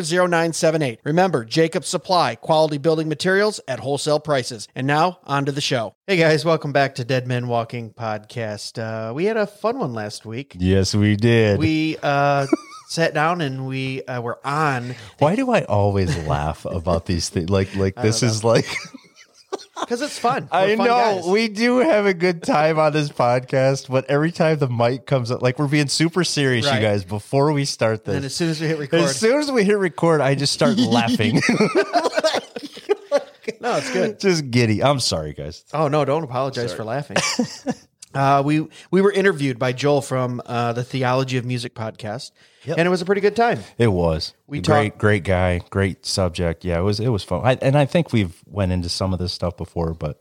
0978. Remember, Jacob Supply, quality building materials at wholesale prices. And now, on to the show. Hey guys, welcome back to Dead Men Walking podcast. Uh, we had a fun one last week. Yes, we did. We uh, sat down and we uh, were on Why do I always laugh about these things? Like, like this is like because it's fun. I We're fun know guys. we do have a good time on this podcast, but every time the mic comes up, like we're being super serious, Right. you guys. Before we start And as soon as we hit record, as soon as we hit record, I just start laughing, no, it's good. just giddy. I'm sorry, guys. Oh no, don't apologize for laughing. Uh, we we were interviewed by Joel from uh, the Theology of Music podcast, and it was a pretty good time. It was We great, talked- great guy, great subject. Yeah, it was. It was fun, I, and I think we've went into some of this stuff before, but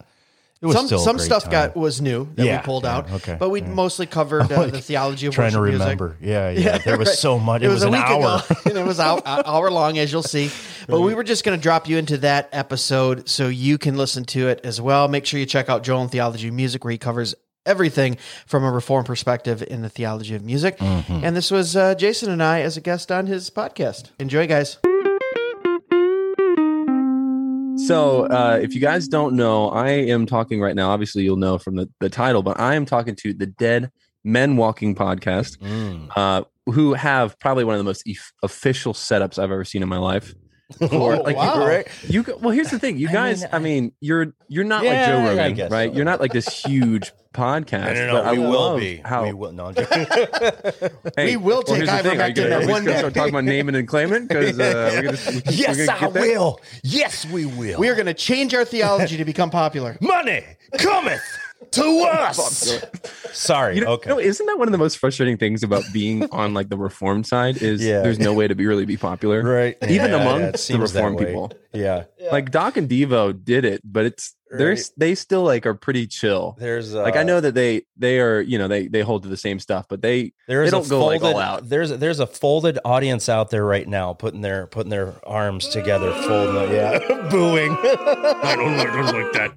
it was Some some stuff time. got was new that Yeah, we pulled yeah, out, okay, but we mostly covered uh, the theology of trying to remember. Yeah, yeah. there was so much. It, was, a an week hour. ago, and it was out, hour long, as you'll see. But we were just going to drop you into that episode so you can listen to it as well. Make sure you check out Joel and Theology of Music, where he covers everything from a reform perspective in the theology of music. Mm-hmm. And this was uh, Jason and I as a guest on his podcast. Enjoy, guys. So, uh, if you guys don't know, I am talking right now. Obviously, you'll know from the, the title, but I am talking to the Dead Men Walking podcast, Mm. uh, who have probably one of the most e- official setups I've ever seen in my life. Or, like, wow. right? You well, here's the thing, you I guys. mean, I mean, you're you're not Yeah, like Joe Rogan, right? so. You're not like this huge podcast. No, no, but no. I will be. How we will. No. Hey, We will take the thing. Are you gonna, we one day. start talking about naming and claiming? Because uh, we're gonna, we're yes, gonna I will. Yes, we will. We are going to change our theology to become popular. money cometh to us. Sorry. You know, okay. no, isn't that one of the most frustrating things about being on like the reform side? Is Yeah. there's no way to be really be popular, right. Even Yeah, among yeah, the seems that reformed way. people. Yeah. Like Doc and Devo did it, but it's they're they still like are pretty chill. There's uh, like I know that they they are you know they they hold to the same stuff, but they there's they don't go, like, all out. There's there's a folded audience out there right now, putting their putting their arms together, folding. Yeah, booing. I don't, I don't like that.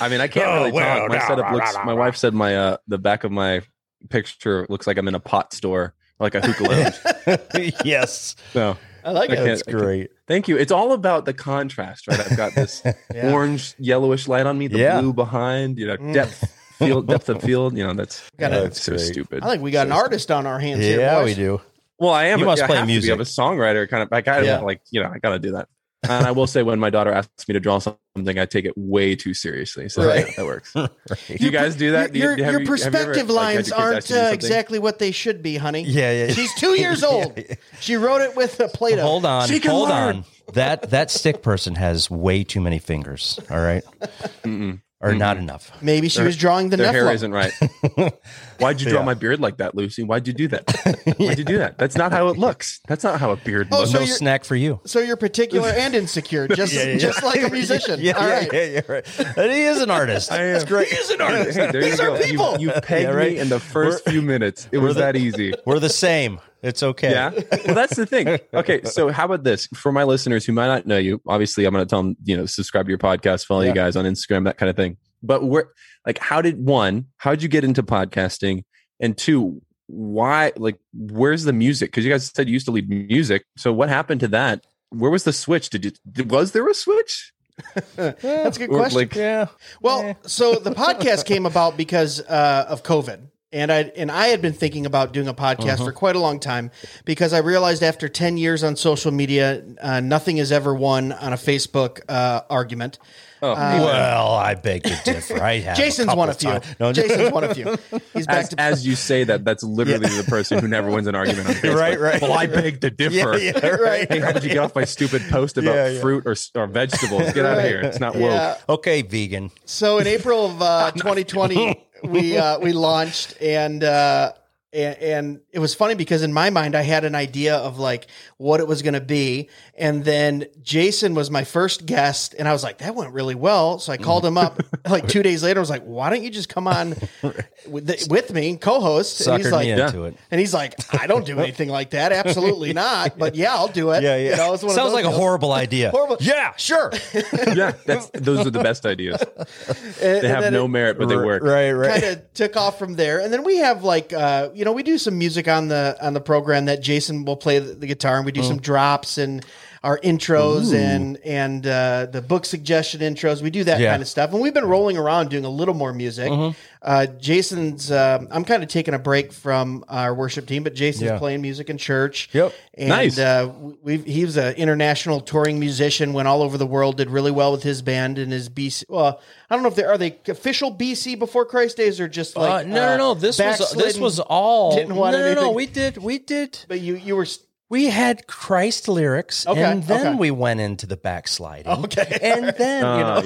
I mean, I can't Oh, really well, talk. My nah, setup rah, looks. rah, My rah. wife said my uh the back of my picture looks like I'm in a pot store, like a hookah lounge. yes, so I like I it. can't- that's great. thank you. It's all about the contrast, right? I've got this Yeah. orange yellowish light on me, the Yeah. blue behind. You know, Mm. depth field, depth of field. You know, that's Gotta- that's so great. stupid. I think we got an So artist on our hands here. Yeah, boys. we do. Well, I am. You a- must I play have music. I'm a songwriter, kind of. I kind of Yeah. like you know. I got to do that. And I will say, when my daughter asks me to draw something, I take it way too seriously. So Right. that, that works. Right. Do you guys do that? Do you- Your, your you- have you ever, perspective like, lines your aren't ask you to do uh, exactly what they should be, honey. Yeah, yeah. She's two years old. She wrote it with a plate of. Hold on, She can hold learn. on. That that stick person has way too many fingers. All right, Mm-mm. or not mm-hmm. enough. Maybe she was drawing the Their hair Nephilim. isn't right. Why'd you draw Yeah. my beard like that, Lucy? Why'd you do that? Why'd you do that? That's not how it looks. That's not how a beard Oh, looks. so no snack for you. So you're particular and insecure, just Yeah, yeah, just like a musician. Yeah, All yeah, right. yeah, yeah, right. And he is an artist. That's great. He is an artist. Hey, there These you are go. You- people. You, pegged Yeah, right. me in the 1st few minutes. It was the- that easy. We're the same. It's okay. Yeah. Well, that's the thing. Okay. So, how about this for my listeners who might not know you? Obviously, I'm going to tell them, you know, subscribe to your podcast, follow Yeah. you guys on Instagram, that kind of thing. But where, like, how did one, how did you get into podcasting? And two, why, like, where's the music? Because you guys said you used to lead music. So, what happened to that? Where was the switch? Did you, was there a switch? That's a good question. like- Yeah. Well, Eh. so the podcast came about because uh, of COVID. And I and I had been thinking about doing a podcast Uh-huh. for quite a long time because I realized after ten years on social media, uh, nothing has ever won on a Facebook uh, argument. Oh, well, I beg to differ. I have. Jason's a one of few. times. No, Jason's one of few. He's back as, to as you say that, that's literally the person who never wins an argument on Facebook. Right, right. Well, I beg to differ. Yeah, yeah, right. Hey, how did you get off my stupid post about Yeah, yeah. fruit or, or vegetables? Get out of here. It's not woke. yeah. Okay, vegan. So in April of uh, 2020, we uh, we launched, and, uh, and and it was funny because in my mind I had an idea of like what it was going to be, and then Jason was my first guest, and I was like that went really well, so I called him up like two days later. I was like, why don't you just come on with, the, with me, co-host? And he's like, me into it. and he's like, I don't do anything like that, absolutely not. But yeah, I'll do it. Yeah, yeah. You know, it's one Sounds those like a horrible idea. Horrible. Yeah, sure. Yeah, that's those are the best ideas. And- They and have no it- merit, but they work. Right, right. kind of took off from there and then we have like uh you know we do some music on the on the program that jason will play the, the guitar and we do some drops and our intros and and uh the book suggestion intros we do that Yeah. kind of stuff and we've been rolling around doing a little more music uh jason's uh, i'm kind of taking a break from our worship team but jason's Yeah. playing music in church Yep. and Nice. uh we've he was an international touring musician went all over the world did really well with his band and his bc well i don't know if they are they official bc before christ days or just like uh, no, no, no. This was this was all. didn't want no, no, no. We did. We did. But you you were We had Christ lyrics, Okay, and then okay. we went into the backsliding. Okay, and then you know,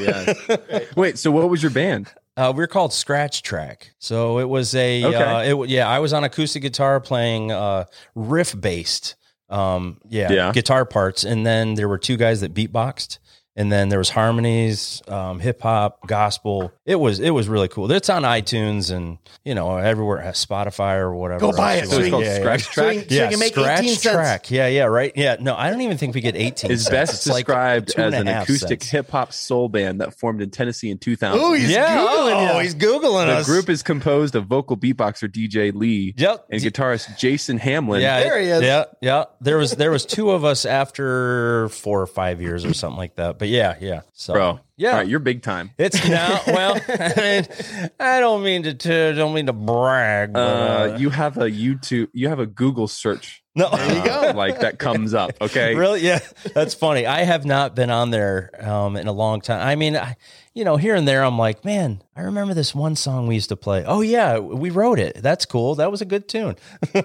Oh, yeah. Wait, so what was your band? Uh, we are called Scratch Track. So it was a, Okay. uh, it, w- yeah, I was on acoustic guitar playing uh, riff based, um, yeah, Yeah. guitar parts. And then there were two guys that beatboxed. And then there was harmonies, um, hip hop, gospel. It was it was really cool. It's on iTunes and you know everywhere, uh, Spotify or whatever. Go buy it, So it's called Yeah, yeah. Scratch So Track. you, so Yeah, you can make scratch 18 cents. track. Yeah, yeah, right. Yeah, no, I don't even think we get eighteen. Is cents. best It's like described two as an acoustic hip hop soul band that formed in Tennessee in 2000. Ooh, he's yeah, googling oh, he's googling the us. group is composed of vocal beatboxer DJ Lee Yep. and guitarist Jason Hamlin. Yeah, There he is. Yeah, yeah. There was there was two of us after four or five years or something like that. But yeah, yeah. So bro. Yeah. All right, you're big time. it's now. Well, I, mean, I don't mean to, to don't mean to brag. But, Uh, uh, you have a YouTube, you have a Google search. no, There you go. uh, like that comes up. Okay. really? Yeah, that's funny. I have not been on there um, in a long time. I mean, I, you know, here and there, I'm like, man, I remember this one song we used to play. Oh yeah, we wrote it. That's cool. That was a good tune.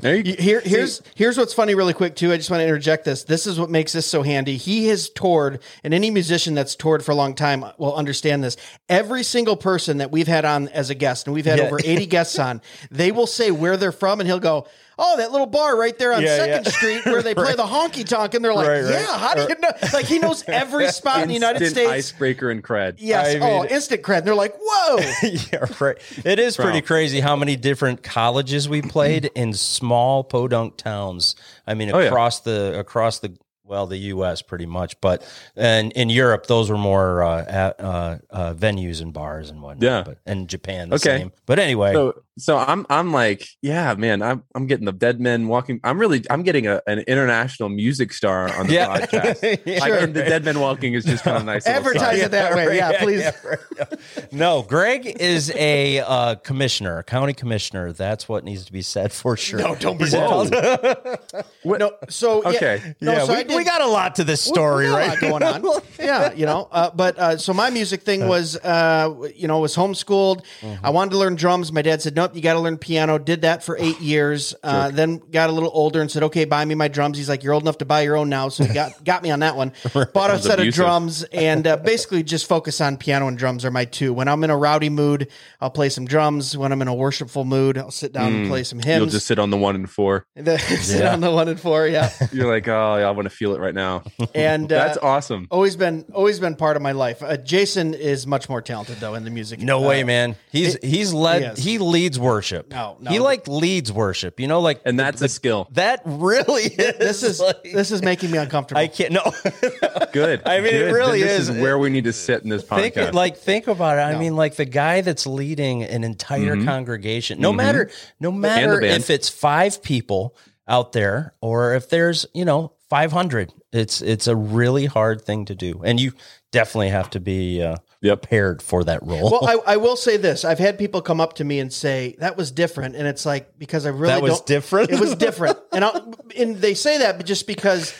There you You- Here, here's here's what's funny, really quick too. I just want to interject this. This is what makes this so handy. He has toured, and any musician that's toured for for a long time will understand this. Every single person that we've had on as a guest, and we've had Yeah. over 80 guests on, they will say where they're from, and he'll go, Oh, that little bar right there on Yeah, Second yeah. Street where they play the honky tonk, and they're like, Right, right. "Yeah, how do you know?" Like he knows every spot in the United States. icebreaker and cred. Yes, I oh, instant cred. And they're like, "Whoa!" yeah, right. It is pretty crazy how many different colleges we played in small podunk towns. I mean, Oh, yeah. across the across the well, the U.S. pretty much, but and in Europe, those were more uh, at, uh, uh, venues and bars and whatnot. Yeah. but and Japan the Okay. same. But anyway, So, so I'm, I'm like, yeah, man, I'm, I'm getting the dead men walking. I'm really, I'm getting a, an international music star on the Yeah. podcast. Yeah. Like, and the dead men walking is just kind of nice. Advertise it that way. Yeah, please. right. No, Greg is a uh, commissioner, a county commissioner. That's what needs to be said for sure. No, don't be. bring a- that No, so yeah, Okay. no, yeah, so we, I did- we got a lot to this story, we got a right? going on. yeah, you know. Uh, but uh, so my music thing was, uh, you know, was homeschooled. Mm-hmm. I wanted to learn drums. My dad said, "Nope, you got to learn piano." Did that for eight years. Uh, then got a little older and said, "Okay, buy me my drums." He's like, "You're old enough to buy your own now," so he got got me on that one. Bought a set abusive. of drums and uh, basically just focus on piano and drums are my two. When I'm in a rowdy mood, I'll play some drums. When I'm in a worshipful mood, I'll sit down and play some hymns. You'll just sit on the one and four. Sit Yeah. on the one and four, yeah. You're like, oh, yeah, I want to feel it right now. And uh, That's awesome. always been always been part of my life. Uh, Jason is much more talented though in the music. No Uh, way, man. He's he's led. he. He, leads worship. No, no. he like leads worship. You know, like And that's a skill. that really is. This is like- this is making me uncomfortable. I can't. No, Good. I mean, it really Then this is. where we need to sit in this think podcast. like think about it. I mean, like the guy that's leading an entire Mm-hmm. congregation. No matter, no matter if it's five people out there or if there's you know five hundred. It's it's a really hard thing to do, and you definitely have to be uh, Yep. prepared for that role. well, I, I will say this: I've had people come up to me and say that was different, and it's like because I really That was don't- different? It was different, and I, and they say that but just because.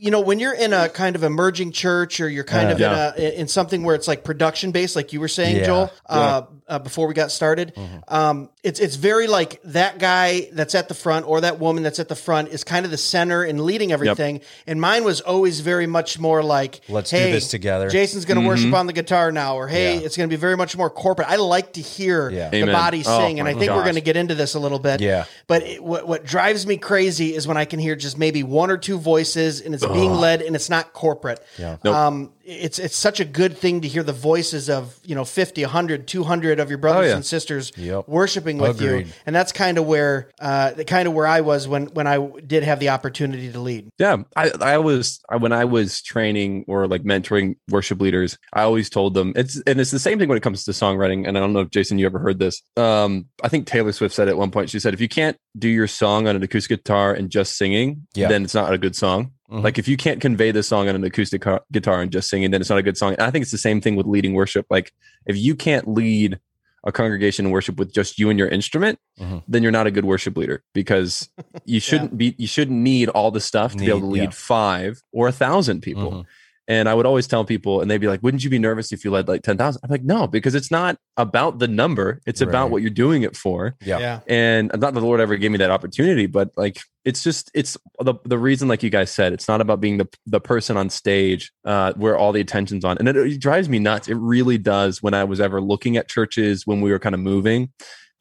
You know, when you're in a kind of emerging church, or you're kind of Yeah. in a in something where it's like production based, like you were saying, Yeah. Joel, uh, uh, before we got started, um, it's it's very like that guy that's at the front or that woman that's at the front is kind of the center and leading everything. And mine was always very much more like, Let's do this together. Jason's going to worship on the guitar now, or hey, Yeah. it's going to be very much more corporate. I like to hear Yeah. the Amen. body Oh, sing, and I think we're going to get into this a little bit. Yeah. But it, what what drives me crazy is when I can hear just maybe one or two voices, and it's being led, and it's not corporate. Yeah. Nope. Um, it's it's such a good thing to hear the voices of you know 50 100 200 of your brothers Oh, yeah. and sisters Yep. worshiping with Agreed. you and that's kind of where uh kind of where i was when when i did have the opportunity to lead Yeah, I I was I, when I was training or like mentoring worship leaders, I always told them it's and it's the same thing when it comes to songwriting. And I don't know if Jason, you ever heard this. Um, I think Taylor Swift said at one point. She said, "If you can't do your song on an acoustic guitar and just singing, Yeah. then it's not a good song. Mhm. Like if you can't convey the song on an acoustic car- guitar and just singing, then it's not a good song. And I think it's the same thing with leading worship. Like if you can't lead a congregation in worship with just you and your instrument, Mhm. then you're not a good worship leader because you shouldn't be you shouldn't need all the stuff to be able to lead yeah. five or a thousand people. Mhm. And I would always tell people, and they'd be like, "Wouldn't you be nervous if you led like ten thousand? I'm like, "No, because it's not about the number; it's about what you're doing it for." Yeah. And not that the Lord ever gave me that opportunity, but like it's just it's the the reason, like you guys said, it's not about being the the person on stage uh, where all the attention's on, and it, it drives me nuts. It really does. When I was ever looking at churches when we were kind of moving,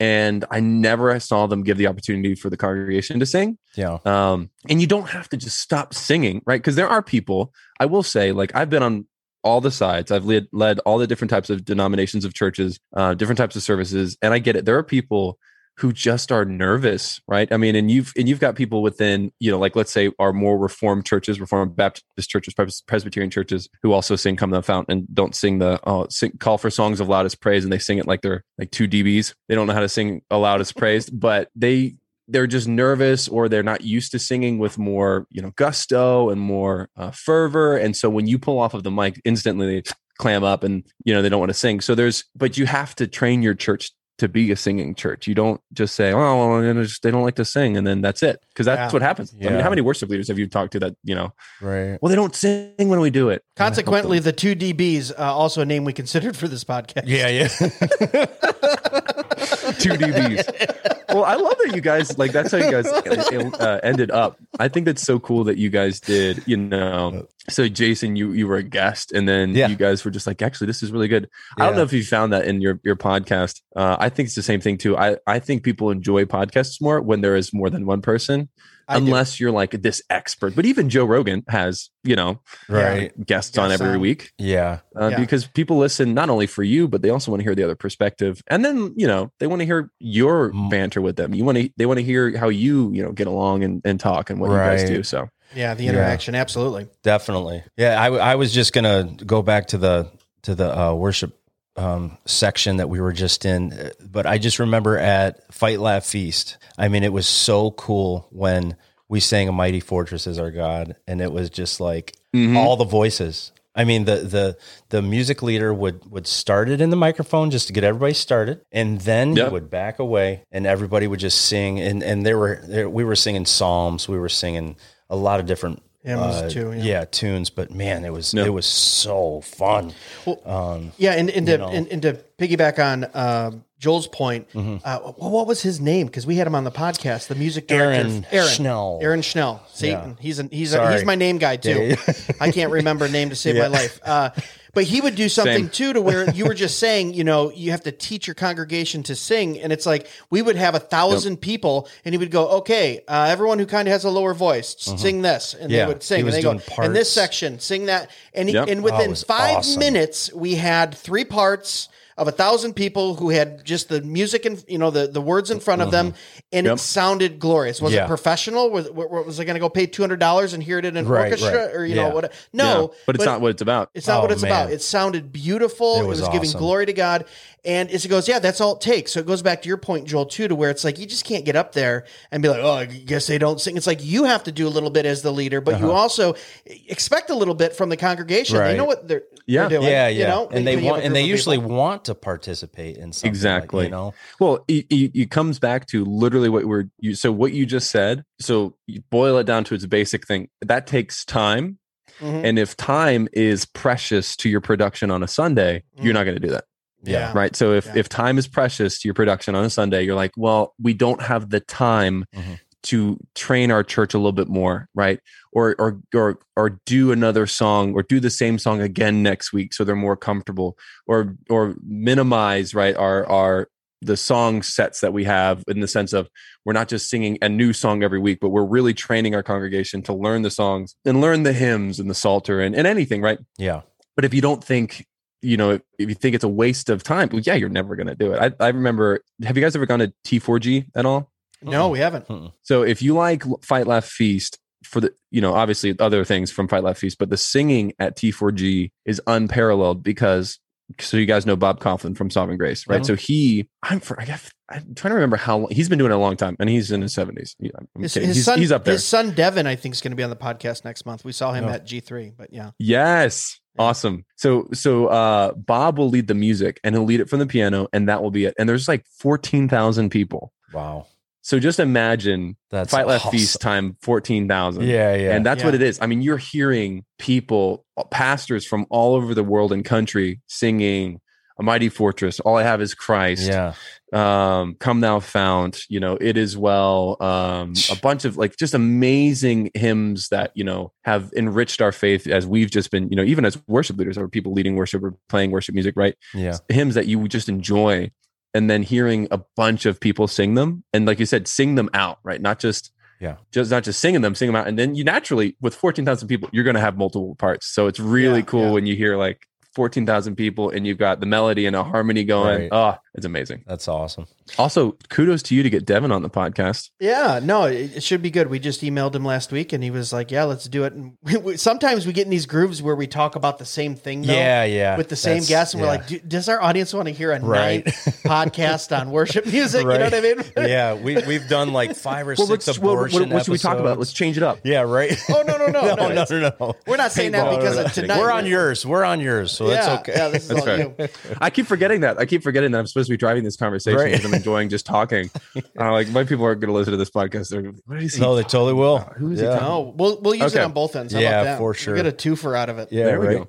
and I never saw them give the opportunity for the congregation to sing. Yeah. Um, and you don't have to just stop singing, right? Because there are people, I will say, like I've been on all the sides. I've led, led all the different types of denominations of churches, uh, different types of services, and I get it. There are people who just are nervous, right? I mean, and you've and you've got people within, you know, like let's say our more reformed churches, reformed Baptist churches, Presbyterian churches, who also sing "Come to the Fountain" and don't sing the oh, sing, call for songs of loudest praise, and they sing it like they're like two dBs. They don't know how to sing a loudest praise, but they they're just nervous or they're not used to singing with more you know gusto and more uh, fervor and so when you pull off of the mic instantly they clam up and you know they don't want to sing so there's but you have to train your church to be a singing church you don't just say oh well, you know, just, they don't like to sing and then that's it because that's Yeah. what happens i mean how many worship leaders have you talked to that you know Right. well they don't sing when we do it consequently the two dbs uh, also a name we considered for this podcast Yeah. Yeah. two dbs well i love that you guys like that's how you guys uh, ended up I think that's so cool that you guys did. You know, so Jason, you you were a guest, and then Yeah. you guys were just like, actually, this is really good. I don't know if you found that in your your podcast. Uh, I think it's the same thing too. I I think people enjoy podcasts more when there is more than one person, I do. unless you're like this expert. But even Joe Rogan has you know Right. guests on every on. week Yeah. uh, Yeah. because people listen not only for you, but they also want to hear the other perspective, and then you know they want to hear your banter with them. You want to they want to hear how you you know get along and, and talk and what you guys do. So yeah, the Yeah. interaction, absolutely. Definitely. Yeah, I, I was just gonna go back to the to the uh, worship um, section that we were just in, but I just remember at Fight Laugh Feast. I mean, it was so cool when we sang "A Mighty Fortress Is Our God," and it was just like Mhm. all the voices. I mean, the the the music leader would would start it in the microphone just to get everybody started, and then Yep. he would back away, and everybody would just sing. And and there were there, we were singing psalms, we were singing a lot of different uh, too, yeah. yeah. tunes. But man, it was Yeah. it was so fun. Well, Um, Yeah, and, and, to, and, and to piggyback on um, Joel's point, Mm-hmm. uh, what was his name? Because we had him on the podcast, the music director, Aaron Aaron Schnell. Aaron Schnell. See, Yeah. he's an, he's a, he's my name guy too. Yeah. I can't remember a name to save my Yeah. life. But he would do something Same. too to where you were just saying, you know, you have to teach your congregation to sing, and it's like we would have a thousand people, and he would go, okay, uh, everyone who kind of has a lower voice, s- sing this, and. Yeah, they would sing, he and was they doing go, in this section, sing that, and he, Yep. and Oh, within it was five awesome. minutes, we had three parts of a thousand people who had just the music and you know the, the words in front of them, and Yep. it sounded glorious. Was Mm-hmm. Yeah. it professional? Was, wa- was I going to go pay two hundred dollars and hear it in an Right, orchestra right. or you Yeah. know what? No, but it's not what it's about. it's not Oh, what it's about. It sounded beautiful. It It was, was giving glory to God. And as it goes, yeah, that's all it takes. So it goes back to your point, Joel, too, to where it's like you just can't get up there and be like, oh, I guess they don't sing. It's like you have to do a little bit as the leader, but you also expect a little bit from the congregation. They Uh-huh. Know what they're, Yeah. they're doing. yeah, you yeah, know? and they when want and they usually people. want to participate in something. like, Exactly. you know, Well, it, it, it comes back to literally what we're you. So what you just said. So you boil it down to its basic thing. That takes time, Mhm. and if time is precious to your production on a Sunday, you're not going to do that, Yeah. right? So if Yeah. if time is precious to your production on a Sunday, you're like, well, we don't have the time Mhm. to train our church a little bit more, right? Or or or or do another song or do the same song again next week so they're more comfortable or or minimize right our our the song sets that we have in the sense of we're not just singing a new song every week but we're really training our congregation to learn the songs and learn the hymns and the psalter and, and anything right yeah, but if you don't think you know if, if you think it's a waste of time well yeah you're never going to do it. I, I remember have you guys ever gone to t4g at all? No, we haven't. so if you like Fight Laugh Feast for the you know obviously other things from Fight Laugh Feast, but the singing at T4G is unparalleled because so you guys know Bob Kauflin from Sovereign Grace, right? Mhm. So he I'm for I guess, I'm trying to remember how long he's been doing it a long time and he's in his 70s. Yeah, His, his he's, son, he's up there. His son Devon, I think, is going to be on the podcast next month. We saw him Oh. at G3, but yeah. Yes. Yeah. Awesome. So so uh Bob will lead the music and he'll lead it from the piano and that will be it. And there's like 14,000 people. wow, So just imagine that's Fight Laugh awesome. Feast time 14,000. Yeah, yeah, And that's what it is. I mean, you're hearing people, pastors from all over the world and country singing A Mighty Fortress, All I Have Is Christ, yeah, um, Come Thou Fount, you know, It Is Well, um, a bunch of like just amazing hymns that, you know, have enriched our faith as we've just been, you know, even as worship leaders or people leading worship or playing worship music, right? yeah, hymns that you just enjoy and then hearing a bunch of people sing them and like you said sing them out right not just Yeah. just not just singing them sing them out and then you naturally with 14,000 people you're going to have multiple parts so it's really Yeah, cool yeah. when you hear like 14,000 people and you've got the melody and a harmony going Right. oh it's amazing that's awesome. also kudos to you to get Devon on the podcast Yeah, no, it, it should be good. We just emailed him last week, and he was like, "Yeah, let's do it." And we, we, sometimes we get in these grooves where we talk about the same thing, though, yeah, yeah, with the same That's- guests, and we're like, "Does our audience want to hear a Right. night podcast on worship music?" You know what I mean? yeah, we we've done like five or well six let's well, what, what should we talk about let's change it up Yeah, right. Oh no, no, no, no, no, no, no, no. We're not saying that because No, no, of no. tonight. We're on yours. We're on yours, so yeah, it's okay. Yeah, this is That's all right. you. I keep forgetting that. I keep forgetting that I'm supposed to be driving this conversation Right. because I'm enjoying just talking. Uh, like my people aren't going to listen to this podcast. They're, what is he No, they talking totally will. about? Who is he Yeah. talking No, we'll we'll use it on both ends. How Yeah, about that? for We'll sure. get a twofer out of it. Yeah, There we go.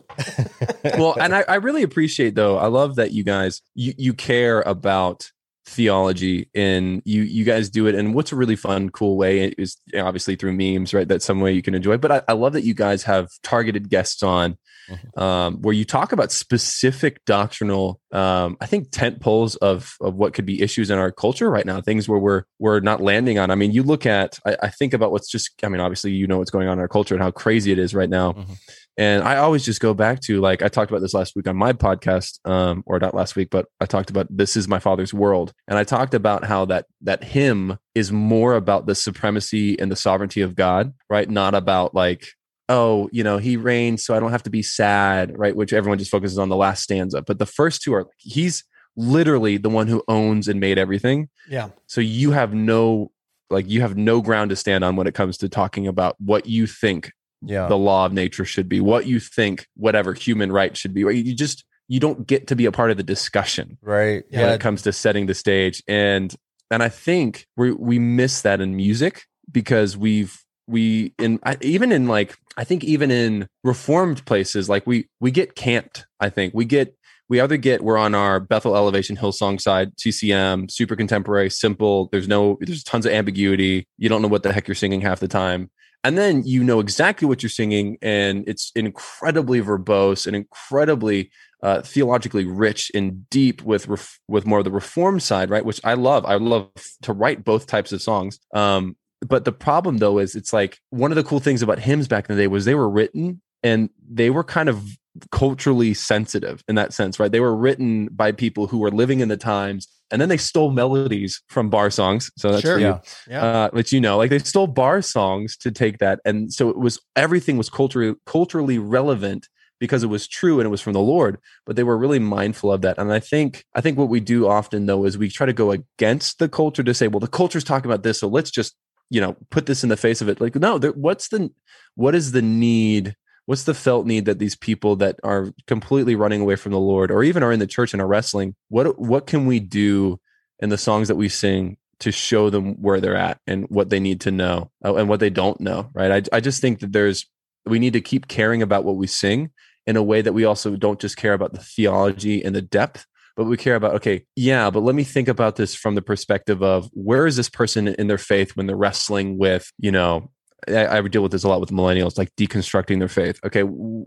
well, and I, I really appreciate though. I love that you guys you you care about theology and you you guys do it and what's a really fun cool way is obviously through memes right that's some way you can enjoy but I, I love that you guys have targeted guests on Mhm. um, where you talk about specific doctrinal um, i think tent poles of of what could be issues in our culture right now things where we're we're not landing on i mean you look at i, I think about what's just i mean obviously you know what's going on in our culture and how crazy it is right now Mhm. and I always just go back to like I talked about this last week on my podcast, um, or not last week, but I talked about this is my father's world, and I talked about how that that hymn is more about the supremacy and the sovereignty of God, right? Not about like oh, you know, he reigns, so I don't have to be sad, right? Which everyone just focuses on the last stanza, but the first two are he's literally the one who owns and made everything, Yeah. so you have no like you have no ground to stand on when it comes to talking about what you think Yeah. the law of nature should be, what you think whatever human right should be. Right? You just you don't get to be a part of the discussion right. When Yeah. it comes to setting the stage. And and I think we we miss that in music because we've we in even in like I think even in reformed places like we we get camped. I think we get we either get we're on our Bethel Elevation Hillsong side, CCM, super contemporary, simple. There's no there's tons of ambiguity. You don't know what the heck you're singing half the time. And then you know exactly what you're singing, and it's incredibly verbose and incredibly uh, theologically rich and deep with ref- with more of the reform side, right? Which I love. I love to write both types of songs. Um, but the problem though is it's like one of the cool things about hymns back in the day was they were written and they were kind of culturally sensitive in that sense, right? They were written by people who were living in the times, and then they stole melodies from bar songs. So that's Sure. for you Yeah. Yeah. uh, which you know, like they stole bar songs to take that, and so it was everything was culturally culturally relevant because it was true and it was from the Lord. But they were really mindful of that, and I think I think what we do often though is we try to go against the culture to say, well, the culture's talking about this, so let's just you know put this in the face of it. Like, no, there, what's the what is the need? What's the felt need that these people that are completely running away from the Lord, or even are in the church and are wrestling? What what can we do in the songs that we sing to show them where they're at and what they need to know uh, and what they don't know right I, I just think that there's we need to keep caring about what we sing in a way that we also don't just care about the theology and the depth but we care about okay yeah but let me think about this from the perspective of where is this person in their faith when they're wrestling with you know I, I would deal with this a lot with millennials, like deconstructing their faith. Okay,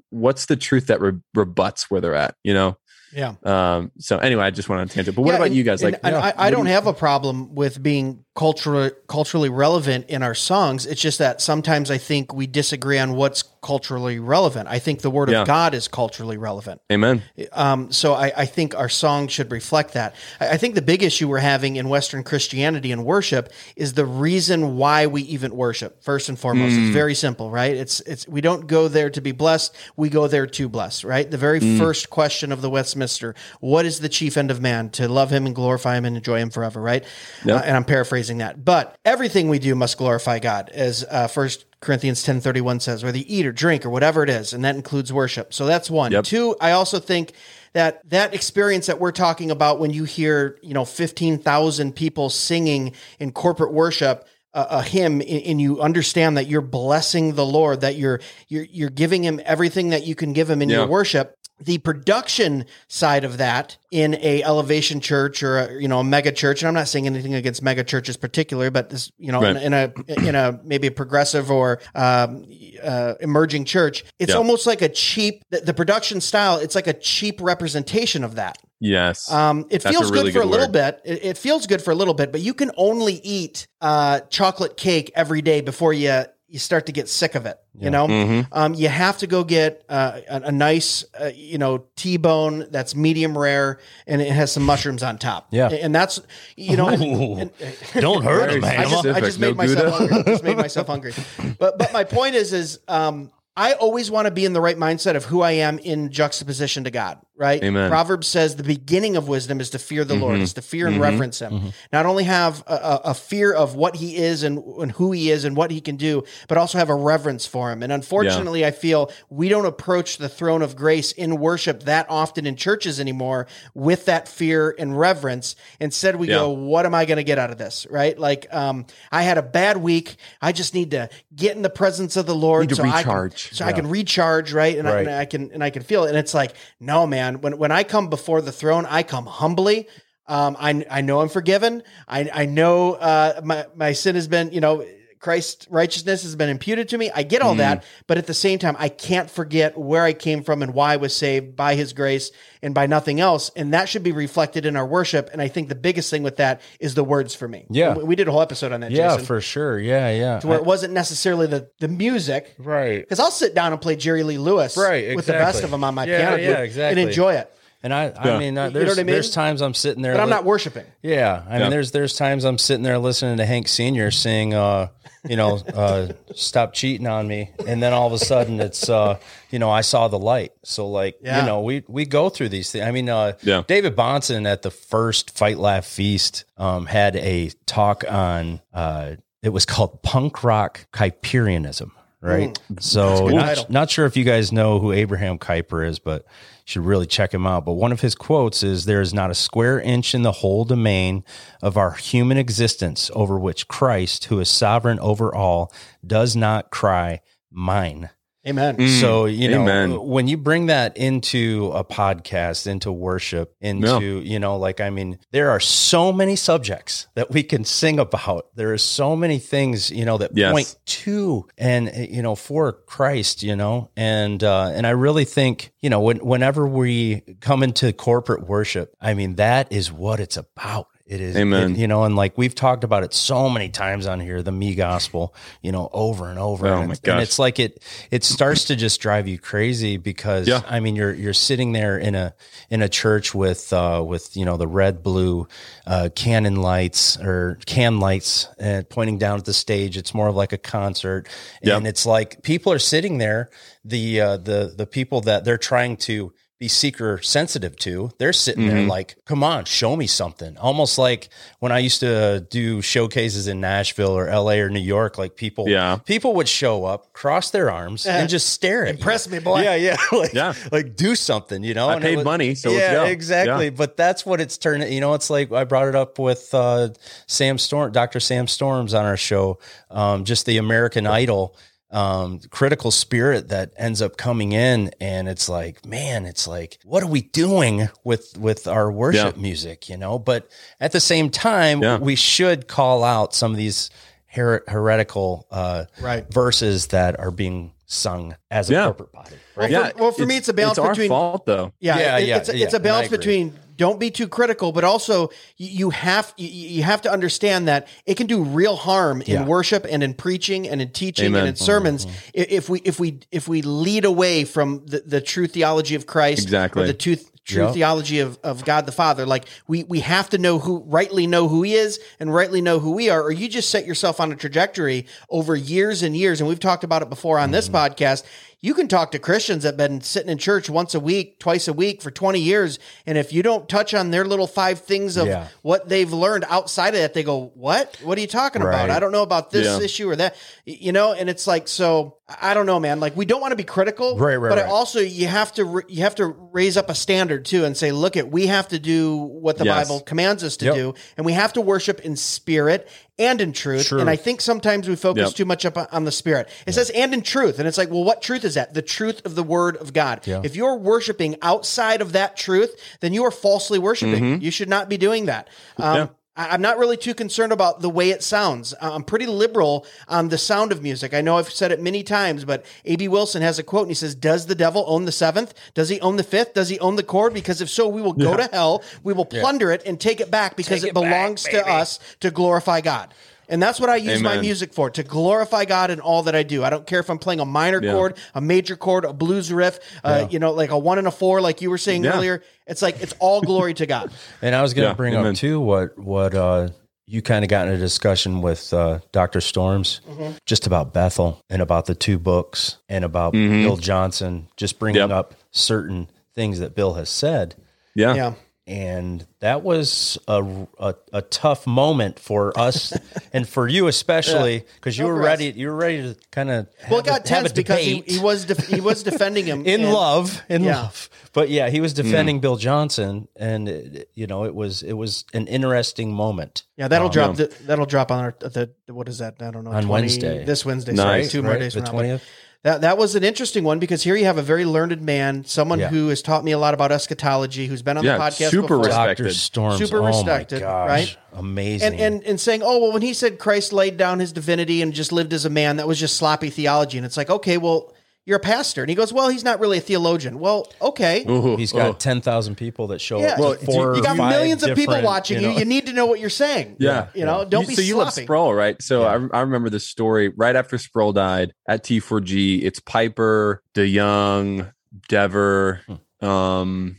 what's the truth that re- rebuts where they're at? You know. Yeah. Um. So anyway, I just went on a tangent. But what Yeah, about and- you guys? Like, yeah, I, I what do don't you- have a problem with being culturally culturally relevant in our songs. It's just that sometimes I think we disagree on what's culturally relevant. I think the Word Yeah. of God is culturally relevant. Amen. Um, so I, I think our song should reflect that. I, I think the big issue we're having in Western Christianity and worship is the reason why we even worship. First and foremost, Mm. it's very simple, right? It's it's we don't go there to be blessed; we go there to bless, right? The very Mm. first question of the Westminster: What is the chief end of man? To love him and glorify him and enjoy him forever, right? Uh, and I'm paraphrasing that, but everything we do must glorify God, as uh, First Corinthians ten thirty one says, whether you eat or drink or whatever it is, and that includes worship. So that's one. Yep. Two, I also think that that experience that we're talking about when you hear you know fifteen thousand people singing in corporate worship. A, a hymn, and and you understand that you're blessing the Lord, that you're you're you're giving Him everything that you can give Him in Yeah. your worship. The production side of that in a elevation church or a, you know a mega church, and I'm not saying anything against mega churches particular, but this you know Right. in, in a in a maybe a progressive or um, uh, emerging church, it's Yeah. almost like a cheap the, the production style. It's like a cheap representation of that. Yes. Um, it That's feels really good for good a little word. bit. It, it feels good for a little bit, but you can only eat uh, chocolate cake every day before you you start to get sick of it. You know, Mhm. um, you have to go get uh, a, a nice, uh, you know, T-bone that's medium rare and it has some mushrooms on top. Yeah. and that's you know, and- and- Don't hurt Very him, I just, I Specific, just no made myself Gouda. hungry. Just made myself hungry. But but my point is is um, I always want to be in the right mindset of who I am in juxtaposition to God. Right. Amen. Proverbs says the beginning of wisdom is to fear the Lord, Mhm. is to fear and Mhm. reverence Him. Not only have a, a, fear of what He is and, and who He is and what He can do, but also have a reverence for Him. And unfortunately, I feel we don't approach the throne of grace in worship that often in churches anymore with that fear and reverence. Instead, we Yeah. go, what am I going to get out of this? Right? Like, um, I had a bad week. I just need to get in the presence of the Lord, Need to so I can, so I can recharge, right? And, I, and I can and I can feel it. And it's like, no, man. When when I come before the throne, I come humbly. Um, I I know I'm forgiven. I I know uh, my my sin has been you know Christ's righteousness has been imputed to me. I get all Mm. that, but at the same time, I can't forget where I came from and why I was saved by His grace and by nothing else. And that should be reflected in our worship. And I think the biggest thing with that is the words for me. Yeah. we, did a whole episode on that. Yeah, Jason, for sure. Yeah, yeah. To where it wasn't necessarily the the music. right. Because I'll sit down and play Jerry Lee Lewis Right, with the best of them on my Yeah, piano yeah, exactly. and enjoy it. And I, I mean, uh, You know there's I mean? there's times I'm sitting there, But I'm li- not worshiping. Yeah, I Yeah. mean, there's there's times I'm sitting there listening to Hank Senior sing, uh, you know, uh, "Stop cheating on me," and then all of a sudden it's, uh, you know, I saw the light. So like, Yeah. you know, we we go through these things. I mean, uh, Yeah. David Bahnsen at the first Fight Laugh Feast um, had a talk on. Uh, it was called punk rock Kuyperianism. Right. So not, not sure if you guys know who Abraham Kuyper is, but you should really check him out. But one of his quotes is there is not a square inch in the whole domain of our human existence over which Christ, who is sovereign over all, does not cry, mine. Amen. Mm. So, you know, Amen. when you bring that into a podcast, into worship, into, you know, like, I mean, there are so many subjects that we can sing about. There are so many things, you know, that Yes. point to and, uh, you know, for Christ, you know, and, uh, and I really think, you know, when, whenever we come into corporate worship, I mean, that is what it's about. It is, Amen. it- you know, and like we've talked about it so many times on here, the me gospel, you know, over and over. Oh and, my it's, and it's like it, it starts to just drive you crazy because Yeah. I mean, you're, you're sitting there in a, in a church with, uh, with, you know, the red, blue, uh, cannon lights or can lights and pointing down at the stage. It's more of like a concert. And it's like people are sitting there, the, uh, the, the people that they're trying to, be seeker sensitive to. They're sitting there Mhm. like, come on, show me something. Almost like when I used to do showcases in Nashville or LA or New York, like people, Yeah. people would show up, cross their arms, and just stare at Impress you. me, boy. Yeah, yeah, like, Yeah. like do something, you know. I And paid was- money, so let's yeah, go. exactly. Yeah. But that's what it's turning. You know, it's like I brought it up with uh, Sam Storm, Dr. Sam Storms on our show. Um, just the American Idol um critical spirit that ends up coming in and it's like man it's like what are we doing with with our worship Yeah. music you know but at the same time Yeah. we should call out some of these her- heretical uh Right. verses that are being sung as a Yeah. corporate body right Well, for- well, for me, it's a balance it's our between- fault though. Yeah, Yeah, it- yeah, it's, a, yeah, it's a balance between don't be too critical, but also you, you have you, you have to understand that it can do real harm in Yeah. worship and in preaching and in teaching Amen. and in sermons i- if we if we if we lead away from the, the true theology of Christ Exactly. or the true, true Yep. theology of, of God the Father. Like we we have to know who rightly know who He is and rightly know who we are, or you just set yourself on a trajectory over years and years. And we've talked about it before on Mm-hmm. this podcast. You can talk to Christians that have been sitting in church once a week, twice a week for 20 years. And if you don't touch on their little five things of Yeah. what they've learned outside of that, they go, What? What are you talking about? I don't know about this Yeah. issue or that. You know, and it's like, so I don't know, man. Like we don't want to be critical. Right, right, But right. also you have to you have to raise up a standard too and say, look at we have to do what the Yes. Bible commands us to Yep. do, and we have to worship in spirit and in truth. Truth. And I think sometimes we focus Yep. too much up on the spirit. It says and in truth, and it's like, well, what truth is that? The truth of the Word of God. Yeah. If you're worshiping outside of that truth, then you are falsely worshiping. You should not be doing that. Um, Mm-hmm. Yeah. I- I'm not really too concerned about the way it sounds. Uh, I'm pretty liberal on the sound of music. I know I've said it many times, but A.B. Wilson has a quote and he says, Does the devil own the seventh? Does he own the fifth? Does he own the chord? Because if so, we will go to hell. We will plunder it and take it back because Take it it back, belongs to us to glorify God. And that's what I use my music for to glorify God in all that I do. I don't care if I'm playing a minor Yeah. chord, a major chord, a blues riff, uh, you know, like a one and a four, like you were saying Yeah. earlier. It's like it's all glory to God. And I was going to Yeah, bring amen. up too what what uh, you kind of got in a discussion with uh, Doctor Storms Mm-hmm. just about Bethel and about the two books and about Mhm. Bill Johnson, just bringing Yep. up certain things that Bill has said. Yeah. Yeah. And that was a, a, a tough moment for us and for you especially because you No, were ready. You were ready to kind of Well, it got tense because he, he was def- he was defending him in and- love, in Yeah. love. But yeah, he was defending Bill Johnson, and it, you know it was it was an interesting moment. Yeah, that'll Um, drop. The, that'll drop on our the what is that? I don't know. On Wednesday. this Wednesday. Nice. Sorry, two more Right? days the from now. twentieth. That that was an interesting one because here you have a very learned man, someone Yeah. who has taught me a lot about eschatology, who's been on Yeah, the podcast super before. respected. Dr. Storms. Super oh my respected, gosh. right? Amazing. and, and and saying, oh well, when he said Christ laid down his divinity and just lived as a man, that was just sloppy theology. And it's like, okay, well, you're a pastor, and he goes, well, he's not really a theologian. Well, okay, Ooh, He's got oh. 10,000 people that show Yeah. up. Well, four you or got millions of people watching you. know- You need to know what you're saying. Yeah. you know, don't You- be so you love sloppy. Sproul, right? So Yeah. I, I remember this story right after Sproul died at T4G. It's Piper, DeYoung, Dever, Hmm. um,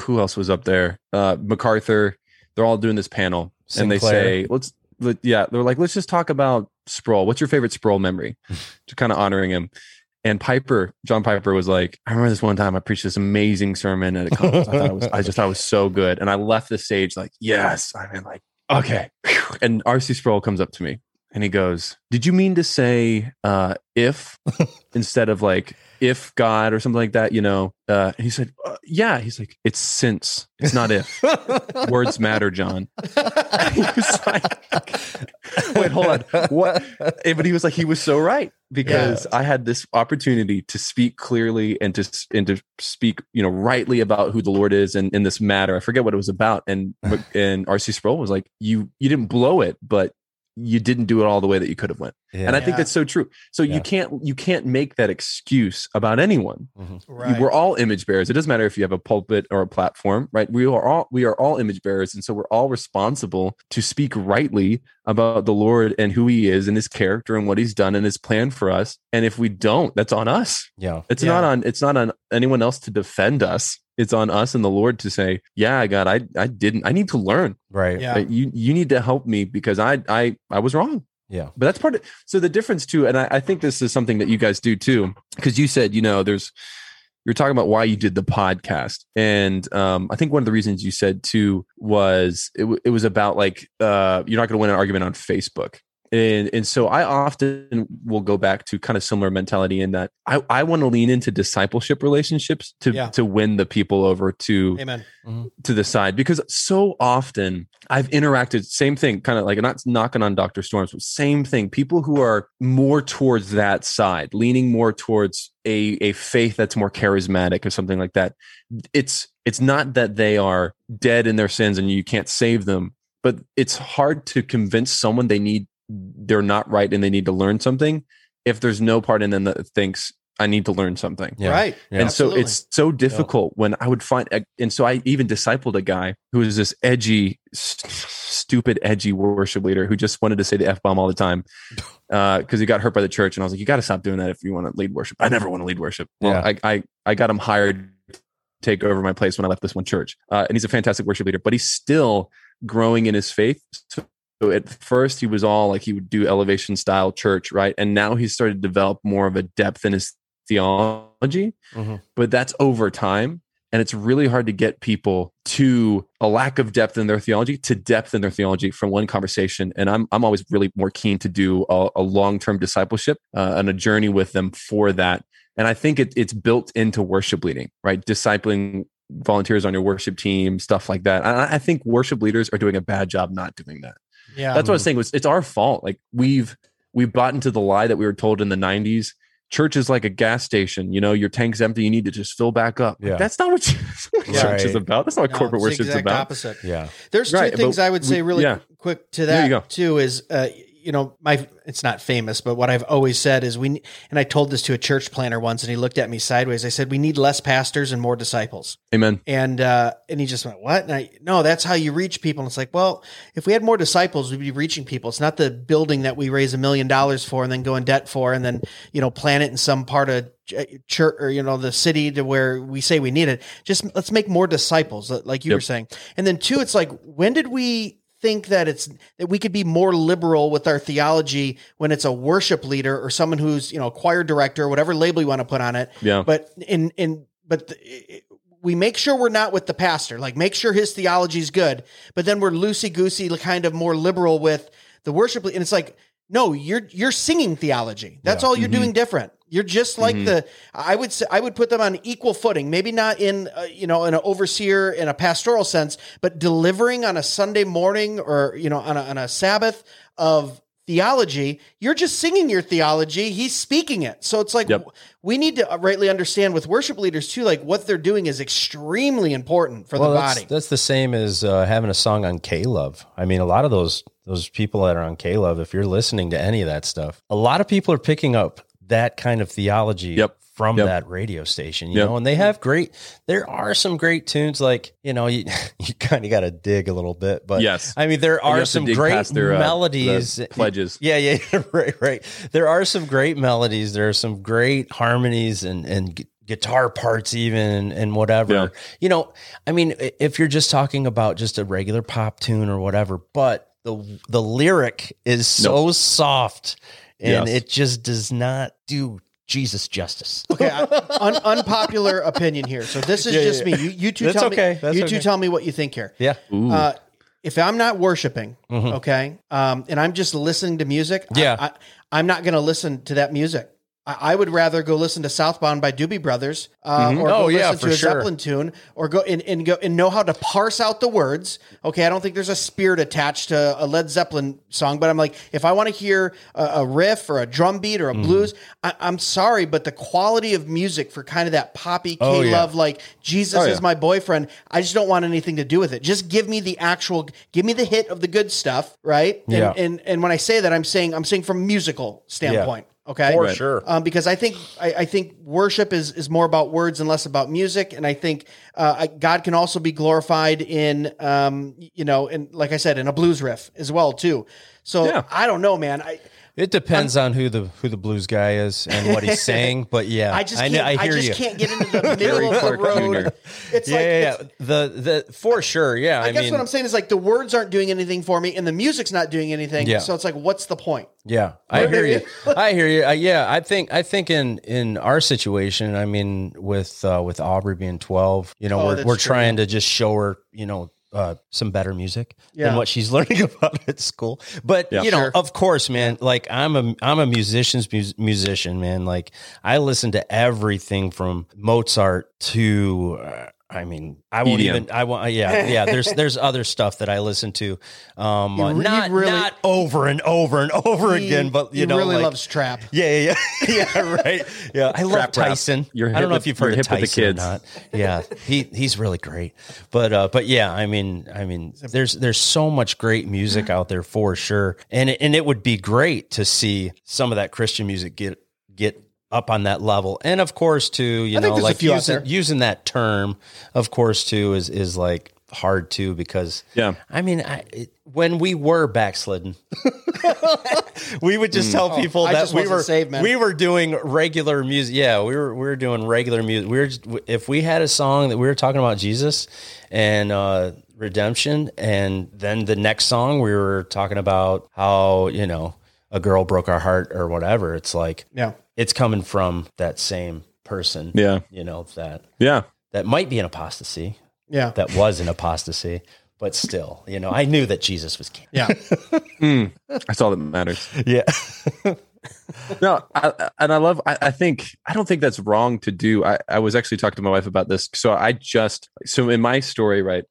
who else was up there? Uh, MacArthur. They're all doing this panel, and they say, "Let's." Let, yeah, they're like, let's just talk about Sproul. What's your favorite Sproul memory? to kind of honoring him. And Piper, John Piper was like, I remember this one time I preached this amazing sermon at a conference. I, thought it was, I just thought it was so good. And I left the stage like, yes. I mean, like, okay. And RC Sproul comes up to me and he goes, Did you mean to say uh, if instead of like if God or something like that? You know? Uh, he said, uh, Yeah. He's like, It's since, it's not if. Words matter, John. he was like, Wait, hold on. What? But he was like, he was so right because I had this opportunity to speak clearly and to and to speak, you know, rightly about who the Lord is and in this matter. I forget what it was about, and and RC Sproul was like, you you didn't blow it, but you didn't do it all the way that you could have went. Yeah. And I think Yeah. that's so true. So Yeah. you can't you can't make that excuse about anyone. Mm-hmm. Right. We're all image bearers. It doesn't matter if you have a pulpit or a platform, right? We are all we are all image bearers, and so we're all responsible to speak rightly about the Lord and who He is and His character and what He's done and His plan for us. And if we don't, that's on us. yeah. It's Yeah. not on it's not on anyone else to defend us. It's on us and the Lord to say, "Yeah, God, I I didn't. I need to learn. Right. Yeah. Uh, You you need to help me because I I I was wrong." Yeah. but that's part of so the difference too and i, I think this is something that you guys do too because you said you know there's you're talking about why you did the podcast and um, i think one of the reasons you said too was it, w- it was about like uh, you're not going to win an argument on facebook and and so i often will go back to kind of similar mentality in that i, I want to lean into discipleship relationships to Yeah. to win the people over to Amen. Mm-hmm. to the side because so often I've interacted same thing kind of like not knocking on Dr. Storms but same thing people who are more towards that side leaning more towards a a faith that's more charismatic or something like that it's it's not that they are dead in their sins and you can't save them but it's hard to convince someone they need they're not right and they need to learn something if there's no part in them that thinks I need to learn something Yeah. Right. Yeah. and Absolutely. so it's so difficult when I would find, and so I even discipled a guy who was this edgy, st- stupid, edgy worship leader who just wanted to say the f bomb all the time because he got hurt by the church. And I was like, you got to stop doing that if you want to lead worship. I never want to lead worship. Well, Yeah. I, I I got him hired to take over my place when I left this one church, uh, and he's a fantastic worship leader. But he's still growing in his faith. So so at first he was all like he would do elevation style church, right? And now he's started to develop more of a depth in his theology, Mhm. but that's over time. And it's really hard to get people to a lack of depth in their theology to depth in their theology from one conversation. And I'm I'm always really more keen to do a, a long term discipleship uh, and a journey with them for that. And I think it, it's built into worship leading, right? Discipling volunteers on your worship team, stuff like that. I think worship leaders are doing a bad job not doing that. Yeah. That's what I was saying. Was it's our fault. Like we've we've bought into the lie that we were told in the '90s. Church is like a gas station. You know, your tank's empty. You need to just fill back up. Yeah. that's not what, that's not what Yeah. church is about. That's not what No, corporate worship is about. Opposite. Yeah. There's two Right, things I would say we- really yeah. quick to There you that go. too is uh, you know my it's not famous but what I've always said is we and I told this to a church planner once and he looked at me sideways. I said we need less pastors and more disciples. Amen. and uh and he just went what? And I no that's how you reach people. And it's like well if we had more disciples we'd be reaching people. It's not the building that we raise a million dollars for and then go in debt for and then you know plant it in some part of church or you know the city to where we say we need it. Just let's make more disciples like you Yep. were saying. And then two it's like when did we think that it's that we could be more liberal with our theology when it's a worship leader or someone who's you know a choir director or whatever label you want to put on it. Yeah. but in in but the, we make sure we're not with the pastor like make sure his theology is good but then we're loosey goosey kind of more liberal with the worship and it's like no you're you're singing theology. That's all you're mm-hmm. doing different you're just like the i would say i would put them on equal footing maybe not in uh, you know in an overseer in a pastoral sense but delivering on a sunday morning or you know on a, on a sabbath of theology, you're just singing your theology. He's speaking it. So it's like Yep. we need to rightly understand with worship leaders too, like what they're doing is extremely important for well, the that's, body. that's the same as uh, having a song on K Love. I mean, a lot of those those people that are on K Love, if you're listening to any of that stuff, a lot of people are picking up that kind of theology Yep. from Yep. that radio station, you Yep. know, and they have great. There are some great tunes, like you know, you you kind of got to dig a little bit, but Yes. I mean, there are some great their, uh, melodies, the pledges. yeah, yeah, right, right. There are some great melodies. There are some great harmonies and and gu- guitar parts, even and, whatever. Yeah. You know, I mean, if you're just talking about just a regular pop tune or whatever, but the the lyric is so soft and Yes. it just does not do Jesus justice. Okay, I- un, unpopular opinion here. So this is Yeah, just yeah. me. You, you two That's tell okay. me. That's you two tell me what you think here. Yeah. Ooh. Uh, if I'm not worshiping, Mhm. okay, um, and I'm just listening to music, I- Yeah. I, I, am not going to listen to that music. I, I would rather go listen to Southbound by Doobie Brothers, uh, or Oh, go yeah, listen to a sure. Zeppelin tune, or go and, and go and know how to parse out the words. Okay, I don't think there's a spirit attached to a Led Zeppelin song, but I'm like, if I want to hear a, a riff or a drum beat Mm. or a blues, I, I'm sorry, but the quality of music for kind of that poppy K Oh, yeah. love, like Jesus Oh, is yeah. my boyfriend. I just don't want anything to do with it. Just give me the actual, give me the hit of the good stuff, right? And, Yeah. and and when I say that, I'm saying I'm saying from a musical standpoint. Okay, For sure. um, because I think I, I think worship is is more about words and less about music, and I think uh, I, God can also be glorified in um, you know, and like I said, in a blues riff as well too. So Yeah. I don't know, man. I It depends on who the who the blues guy is and what he's saying, but yeah, I just I, can't, I, I just you. can't get into the middle of the road. It's yeah, like yeah, it's- The the for sure, yeah. I, I guess mean, what I'm saying is like the words aren't doing anything for me, and the music's not doing anything. Yeah. So it's like, what's the point? Yeah, I hear you. I hear you. Yeah, I think I think in in our situation, I mean, with uh, with Aubrey being twelve, you know, Oh, we're we're true, trying to just show her, you know. Uh, some better music Yeah. than what she's learning about at school, but Yeah. you know, Sure. of course, man. Like I'm a I'm a musician's mus- musician, man. Like I listen to everything from Mozart to uh, I mean, I won't EDM. even. I want. Yeah, yeah. There's there's other stuff that I listen to, um, uh, You- you not really- not over and over and over He- again, but you he know, really like, loves trap. yeah, yeah, yeah, yeah, right. Yeah, I love Trap. Tyson. You're I don't know with- if you've heard you're of hip the Tyson or kids. not. Yeah, he he's really great. But uh, but yeah, I mean, I mean, there's there's so much great music out there for sure, and it, and it would be great to see some of that Christian music get get up on that level, and of course, too, you I know, like using using that term, of course, too, is is like hard too because Yeah. I mean, I, it, when we were backslidden, we would just tell people Oh, that we were saved, we were doing regular music. Yeah, we were we were doing regular music. We were just, if we had a song that we were talking about Jesus and uh, redemption, and then the next song we were talking about how you know a girl broke our heart or whatever. It's like Yeah. It's coming from that same person. Yeah. you know that Yeah. that might be an apostasy. Yeah. That was an apostasy. But still, you know, I knew that Jesus was king. Yeah. Hmm. That's all that matters. Yeah. no, I, and I love. I, I think I don't think that's wrong to do. I, I was actually talking to my wife about this. So I just so in my story, right,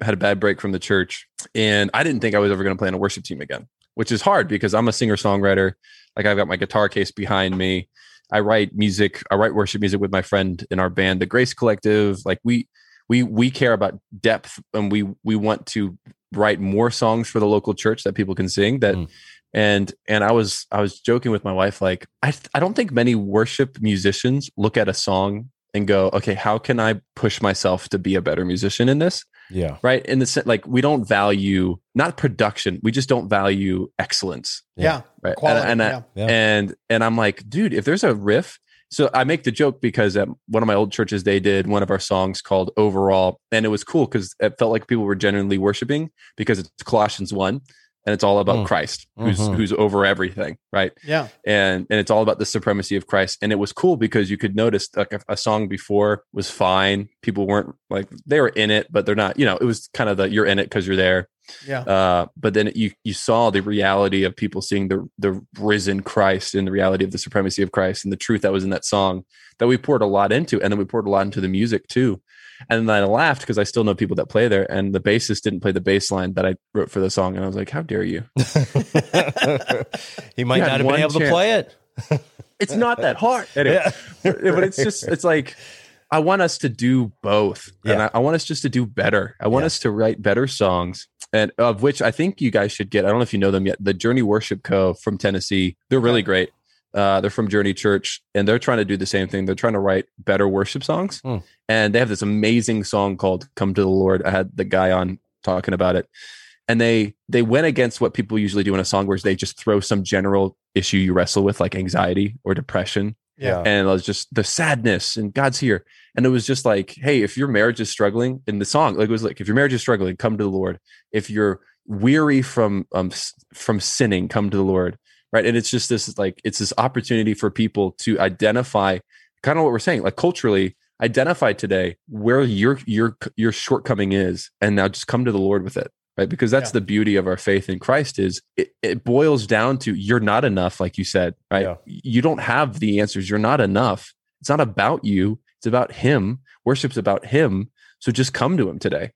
had a bad break from the church, and I didn't think I was ever going to play on a worship team again, which is hard because I'm a singer songwriter. Like I've got my guitar case behind me. I write music. I write worship music with my friend in our band, the Grace Collective. Like we we we care about depth, and we we want to write more songs for the local church that people can sing. That Mm. and and I was I was joking with my wife like I I don't think many worship musicians look at a song and go okay how can I push myself to be a better musician in this Yeah. right in the sense like we don't value not production we just don't value excellence Yeah. right Quality. and and, yeah. Yeah. and and I'm like dude if there's a riff so I make the joke because at one of my old churches they did one of our songs called overall and it was cool because it felt like people were genuinely worshiping because it's Colossians 1 and it's all about Mm. Christ who's Mhm. who's over everything right Yeah. and and it's all about the supremacy of Christ. And it was cool because you could notice like a, a song before was fine. People weren't like they were in it, but they're not. You know, it was kind of the you're in it because you're there. Yeah. Uh, but then you you saw the reality of people seeing the the risen Christ and the reality of the supremacy of Christ and the truth that was in that song that we poured a lot into, and then we poured a lot into the music too. And then I laughed because I still know people that play there, and the bassist didn't play the bass line that I wrote for the song, and I was like, "How dare you?" he might You not have been able to play it. It's not that hard. Anyway, but it's just it's like I want us to do both, and I, I want us just to do better. I want Yeah. us to write better songs, and of which I think you guys should get. I don't know if you know them yet. The Journey Worship Co. from Tennessee. They're really great. Uh, they're from Journey Church, and they're trying to do the same thing. They're trying to write better worship songs, Hmm. and they have this amazing song called "Come to the Lord." I had the guy on talking about it, and they they went against what people usually do in a song, where they just throw some general issue you wrestle with, like anxiety or depression, Yeah. and it was just the sadness and God's here. And it was just like, hey, if your marriage is struggling in the song, like it was like, if your marriage is struggling, come to the Lord. If you're weary from um from sinning, come to the Lord. Right. And it's just this like it's this opportunity for people to identify kind of what we're saying, like culturally, identify today where your your your shortcoming is, and now just come to the Lord with it. Right. Because that's Yeah. the beauty of our faith in Christ is it, it boils down to you're not enough, like you said, right? Yeah. You don't have the answers. You're not enough. It's not about you. It's about him. Worship's about him. So just come to him today.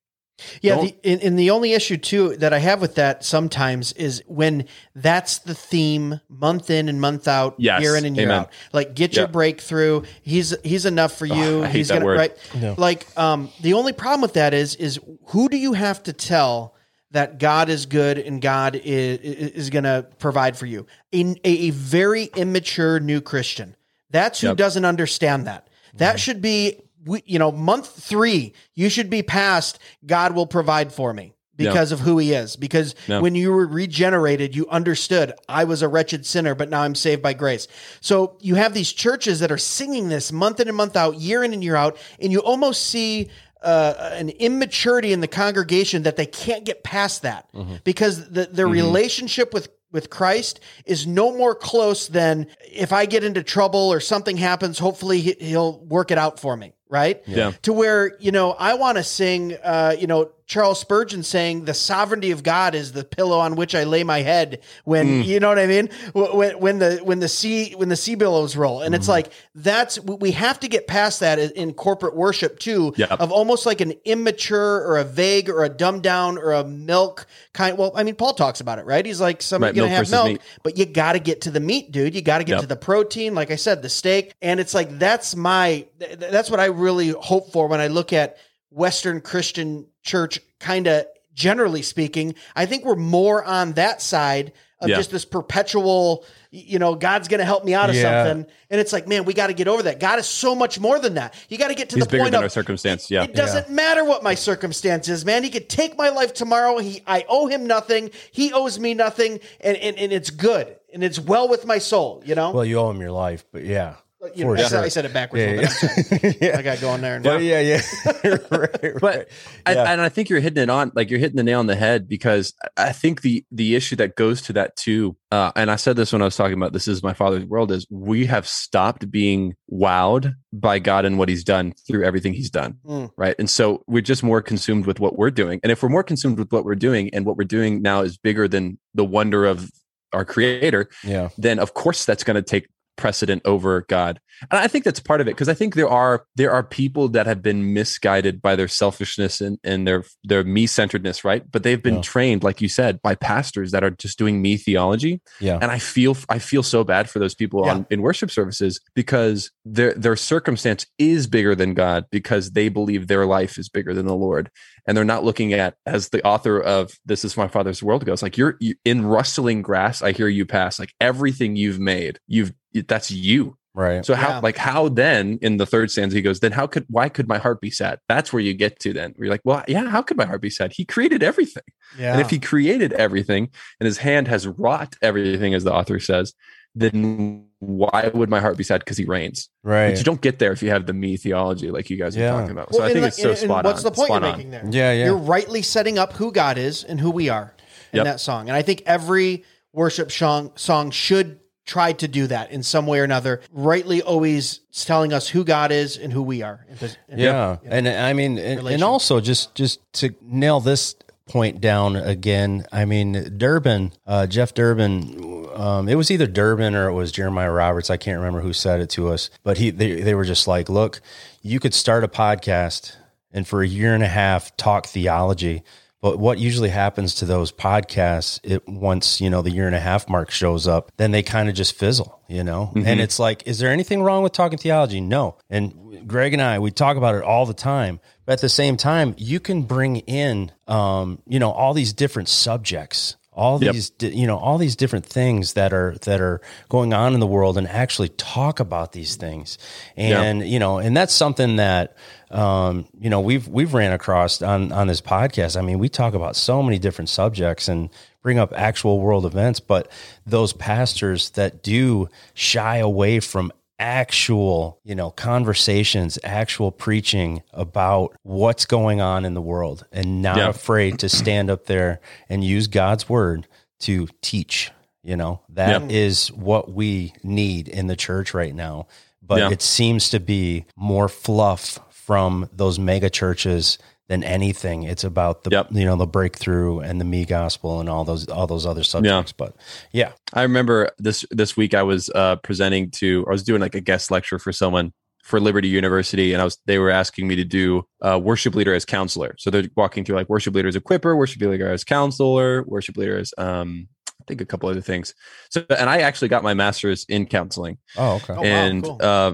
Yeah, the, and, and the only issue too that I have with that sometimes is when that's the theme month in and month out, Yes, year in and year amen. out. Like get your breakthrough. He's he's enough for you. I hate he's that gonna word. right. Yeah. Like um, the only problem with that is is who do you have to tell that God is good and God is is going to provide for you? A, a very immature new Christian. That's who Yep. doesn't understand that. That should be, we, you know, month three. You should be past. God will provide for me because of who He is. Because when you were regenerated, you understood I was a wretched sinner, but now I'm saved by grace. So you have these churches that are singing this month in and month out, year in and year out, and you almost see uh, an immaturity in the congregation that they can't get past that because the, their relationship with with Christ is no more close than if I get into trouble or something happens, hopefully he- he'll work it out for me, right? Yeah. To where, you know, I want to sing, uh, you know, Charles Spurgeon saying the sovereignty of God is the pillow on which I lay my head when, mm. you know what I mean? When, when the, when the sea, when the sea billows roll. And it's mm-hmm. like, that's, we have to get past that in corporate worship too, Yeah. of almost like an immature or a vague or a dumbed down or a milk kind. Well, I mean, Paul talks about it, right? He's like, somebody's Right, going to milk have milk, meat. but you got to get to the meat, dude. You got to get Yep. to the protein, like I said, the steak. And it's like that's my that's what I really hope for when I look at Western Christian church kind of generally speaking. I think we're more on that side of Yeah. just this perpetual you know, God's going to help me out of Yeah. something. And it's like, man, we got to get over that. God is so much more than that. You got to get to He's the bigger point than of our circumstance. Yeah. it doesn't matter what my circumstance is, man. He could take my life tomorrow. He, I owe him nothing. He owes me nothing, and and, and it's good and it's well with my soul. You know. Well, you owe him your life, but yeah. You know for I, said, sure. I said it backwards. Yeah, a little. I'm sorry. yeah. I got going there. But yeah, yeah. right, right. but I, Yeah. and I think you're hitting it on like you're hitting the nail on the head because I think the the issue that goes to that too, uh, and I said this when I was talking about this is my father's world is we have stopped being wowed by God and what He's done through everything He's done, Mm. right? And so we're just more consumed with what we're doing, and if we're more consumed with what we're doing, and what we're doing now is bigger than the wonder of our Creator, yeah. then of course that's going to take precedent over God. And I think that's part of it because I think there are there are people that have been misguided by their selfishness and, and their their me centeredness, right? But they've been Yeah. trained, like you said, by pastors that are just doing me theology. Yeah. And I feel I feel so bad for those people Yeah. on in worship services because their their circumstance is bigger than God because they believe their life is bigger than the Lord. And they're not looking at as the author of This is My Father's World goes, like you're you, in rustling grass, I hear you pass. Like everything you've made, you've that's you. Right. So how Yeah. like how then in the third stanza he goes, then how could why could my heart be sad? That's where you get to then. Where you're like, well, yeah, how could my heart be sad? He created everything. Yeah. And if he created everything and his hand has wrought everything, as the author says, then why would my heart be sad? Because he reigns. right. But you don't get there if you have the me theology like you guys Yeah. are talking about. So Well, I think like- it's so and- and spot What's on. the point Spot you're on. making there? Yeah, yeah. You're rightly setting up who God is and who we are in Yep. that song. And I think every worship song, song should try to do that in some way or another, rightly always telling us who God is and who we are. And- yeah and i mean and, and also just just to nail this point down again i mean durbin uh, jeff durbin um, it was either durbin or it was jeremiah roberts i can't remember who said it to us but he they, they were just like look you could start a podcast and for a year and a half talk theology. But what usually happens to those podcasts, it once, you know, the year and a half mark shows up, then they kind of just fizzle, you know? Mhm. And it's like, is there anything wrong with talking theology? No. And Greg and I, we talk about it all the time. But at the same time, you can bring in, um, you know, all these different subjects, all these, di- you know, all these different things that are that are going on in the world, and actually talk about these things. And you know, and that's something that um, you know we've we've ran across on on this podcast. I mean, we talk about so many different subjects and bring up actual world events, but those pastors that do shy away from actual, you know, conversations, actual preaching about what's going on in the world and not Yeah. afraid to stand up there and use God's word to teach. You know, that is what we need in the church right now. But Yeah. it seems to be more fluff from those mega churches than anything. It's about the Yep. you know the breakthrough and the me gospel and all those all those other subjects. But yeah, I remember this this week I was uh, presenting to I was doing like a guest lecture for someone for Liberty University, and I was they were asking me to do uh, worship leader as counselor. So they're walking through like worship leader as equipper, worship leader as counselor, worship leader as um, I think a couple other things. So and I actually got my master's in counseling, oh okay, Oh, wow, and cool. uh,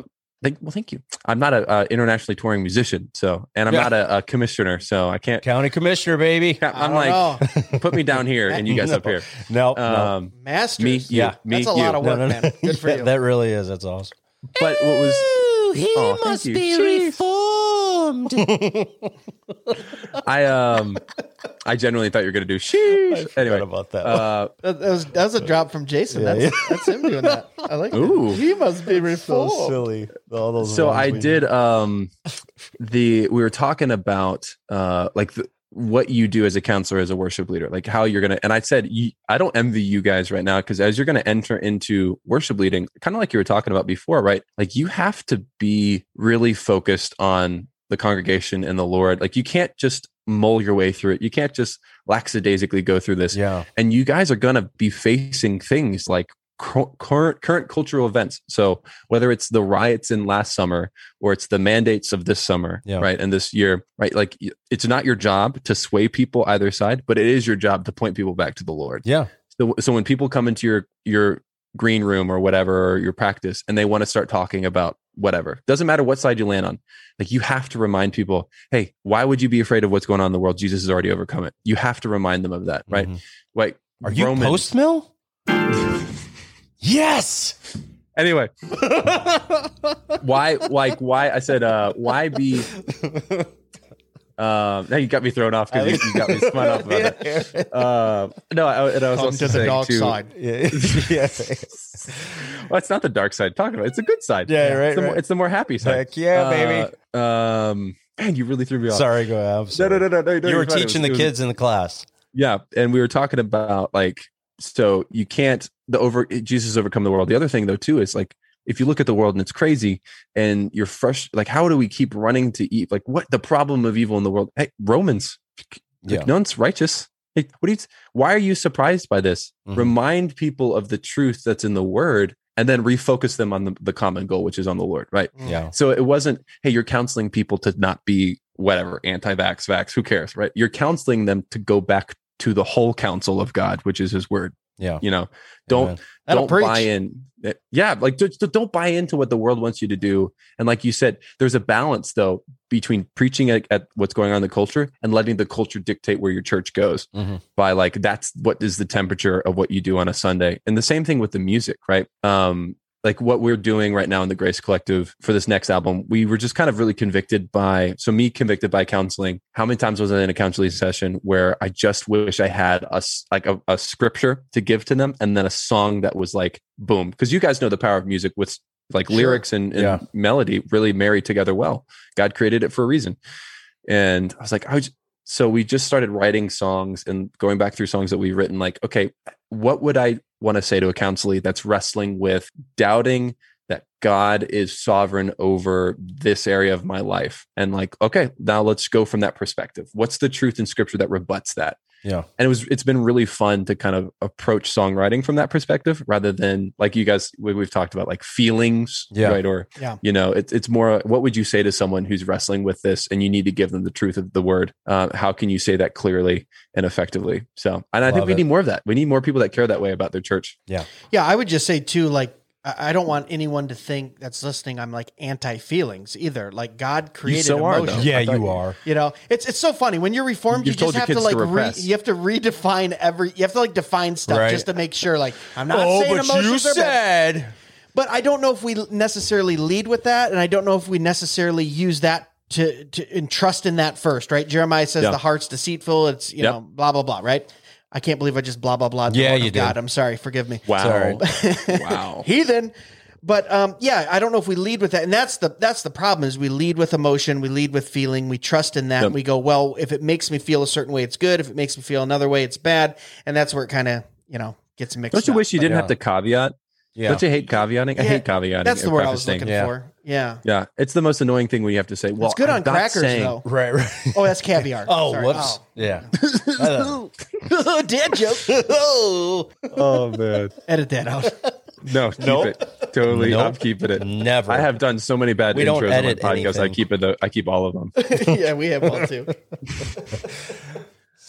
thank, well, thank you. I'm not a uh, internationally touring musician, so and I'm Yeah. not a, a commissioner, so I can't. county commissioner, baby. I I'm like, know. put me down here, and you guys No. up here. No, no. Um, Masters. me, you, Yeah. me, That's a you. lot of work, man. Good for that, you. that really is. That's awesome. But what was he Oh, thank you. Jeez. Reformed. I um I genuinely thought you were gonna do sheesh. Anyway, about that. uh, That, that was that was a drop from Jason. Yeah, that's yeah. that's him doing that. I like Ooh. it. He must be reformed. silly. All those. so I we- did um the we were talking about uh like the, what you do as a counselor as a worship leader like how you're gonna and i said you, i don't envy you guys right now because as you're gonna enter into worship leading kind of like you were talking about before right like you have to be really focused on the congregation and the lord like you can't just mull your way through it you can't just lackadaisically go through this Yeah. and you guys are going to be facing things like current current cultural events so whether it's the riots in last summer or it's the mandates of this summer Yeah. right and this year right like it's not your job to sway people either side but it is your job to point people back to the lord Yeah. so, so when people come into your your green room or whatever or your practice and they want to start talking about whatever doesn't matter what side you land on like you have to remind people hey why would you be afraid of what's going on in the world jesus has already overcome it you have to remind them of that right Mhm. like Are you Romans- post mill? yes. anyway why like why i said uh why be um now you got me thrown off because you, you got me spun off about that uh no I, and i was Come also to the dark too, side. Yeah. yeah. well it's not the dark side talk about it. it's a good side Yeah, right, it's the, more, right. it's the more happy side Heck yeah, baby. baby um man you really threw me off Sorry, go ahead. No sorry. no no no, no, no You were you're fine. It was- teaching it the was- kids in the class. yeah and we were talking about like so you can't the over jesus overcome the world the other thing though too is like if you look at the world and it's crazy and you're fresh like how do we keep running to eat like what the problem of evil in the world hey romans Yeah. like, no one's righteous hey, what do you why are you surprised by this Mhm. remind people of the truth that's in the word and then refocus them on the, the common goal which is on the lord right Yeah. so it wasn't, hey, you're counseling people to not be whatever, anti vax, vax, who cares, right? You're counseling them to go back to the whole counsel of God, which is his word. Yeah. You know, don't don't preach. buy in. Yeah, like just, don't buy into what the world wants you to do. And like you said, there's a balance though between preaching at, at what's going on in the culture and letting the culture dictate where your church goes. Mhm. By like that's what is the temperature of what you do on a Sunday. And the same thing with the music, right? Um, like what we're doing right now in the Grace Collective for this next album, we were just kind of really convicted by so me convicted by counseling. How many times was I in a counseling session where I just wish I had a like a, a scripture to give to them and then a song that was like boom because you guys know the power of music with like Sure. lyrics and, and Yeah. melody really marry together well. God created it for a reason, and I was like, I was, so we just started writing songs and going back through songs that we've written. Like, okay, what would I want to say to a counselee that's wrestling with doubting that God is sovereign over this area of my life? And like, okay, now let's go from that perspective. What's the truth in scripture that rebuts that? Yeah. and it was it's been really fun to kind of approach songwriting from that perspective rather than like you guys we, we've talked about like feelings Yeah. right or Yeah. you know it's it's more what would you say to someone who's wrestling with this and you need to give them the truth of the word uh, how can you say that clearly and effectively so and i think we it. need more of that we need more people that care that way about their church Yeah. Yeah, I would just say too, like I I don't want anyone to think that's listening I'm like anti feelings either. Like God created so are, Yeah, thought you you- are. You know, it's it's so funny when you're reformed. You've you told just your have to kids like to re, repress. you have to redefine every. You have to like define stuff Right. just to make sure. Like I'm not Oh, saying but emotions you are bad, said. but I don't know if we necessarily lead with that, and I don't know if we necessarily use that to to entrust in that first. Right? Jeremiah says Yeah. the heart's deceitful. It's you Yep. know blah blah blah. Right? I can't believe I just blah blah blah. Yeah, you of did. God. I'm sorry. Forgive me. wow Sorry. wow heathen. But um, yeah, I don't know if we lead with that, and that's the that's the problem is we lead with emotion, we lead with feeling, we trust in that, Yep. and we go, well, if it makes me feel a certain way, it's good. If it makes me feel another way, it's bad, and that's where it kind of you know gets mixed. don't you up. wish you didn't Yeah. have to caveat Yeah. don't you hate caveating i Yeah, hate caveating That's the and word I was looking Yeah. for. Yeah, yeah it's the most annoying thing when you have to say well it's good I'm on crackers saying- though. Right, right. Oh, that's caviar. Oh, Sorry. whoops. Oh. Yeah. Oh. Dad joke. Oh. oh man Edit that out. no keep Nope. it totally Nope. i'm keeping it Never. I have done so many bad We don't intros on my edit podcast. I keep it. I keep all of them. yeah, we have all too.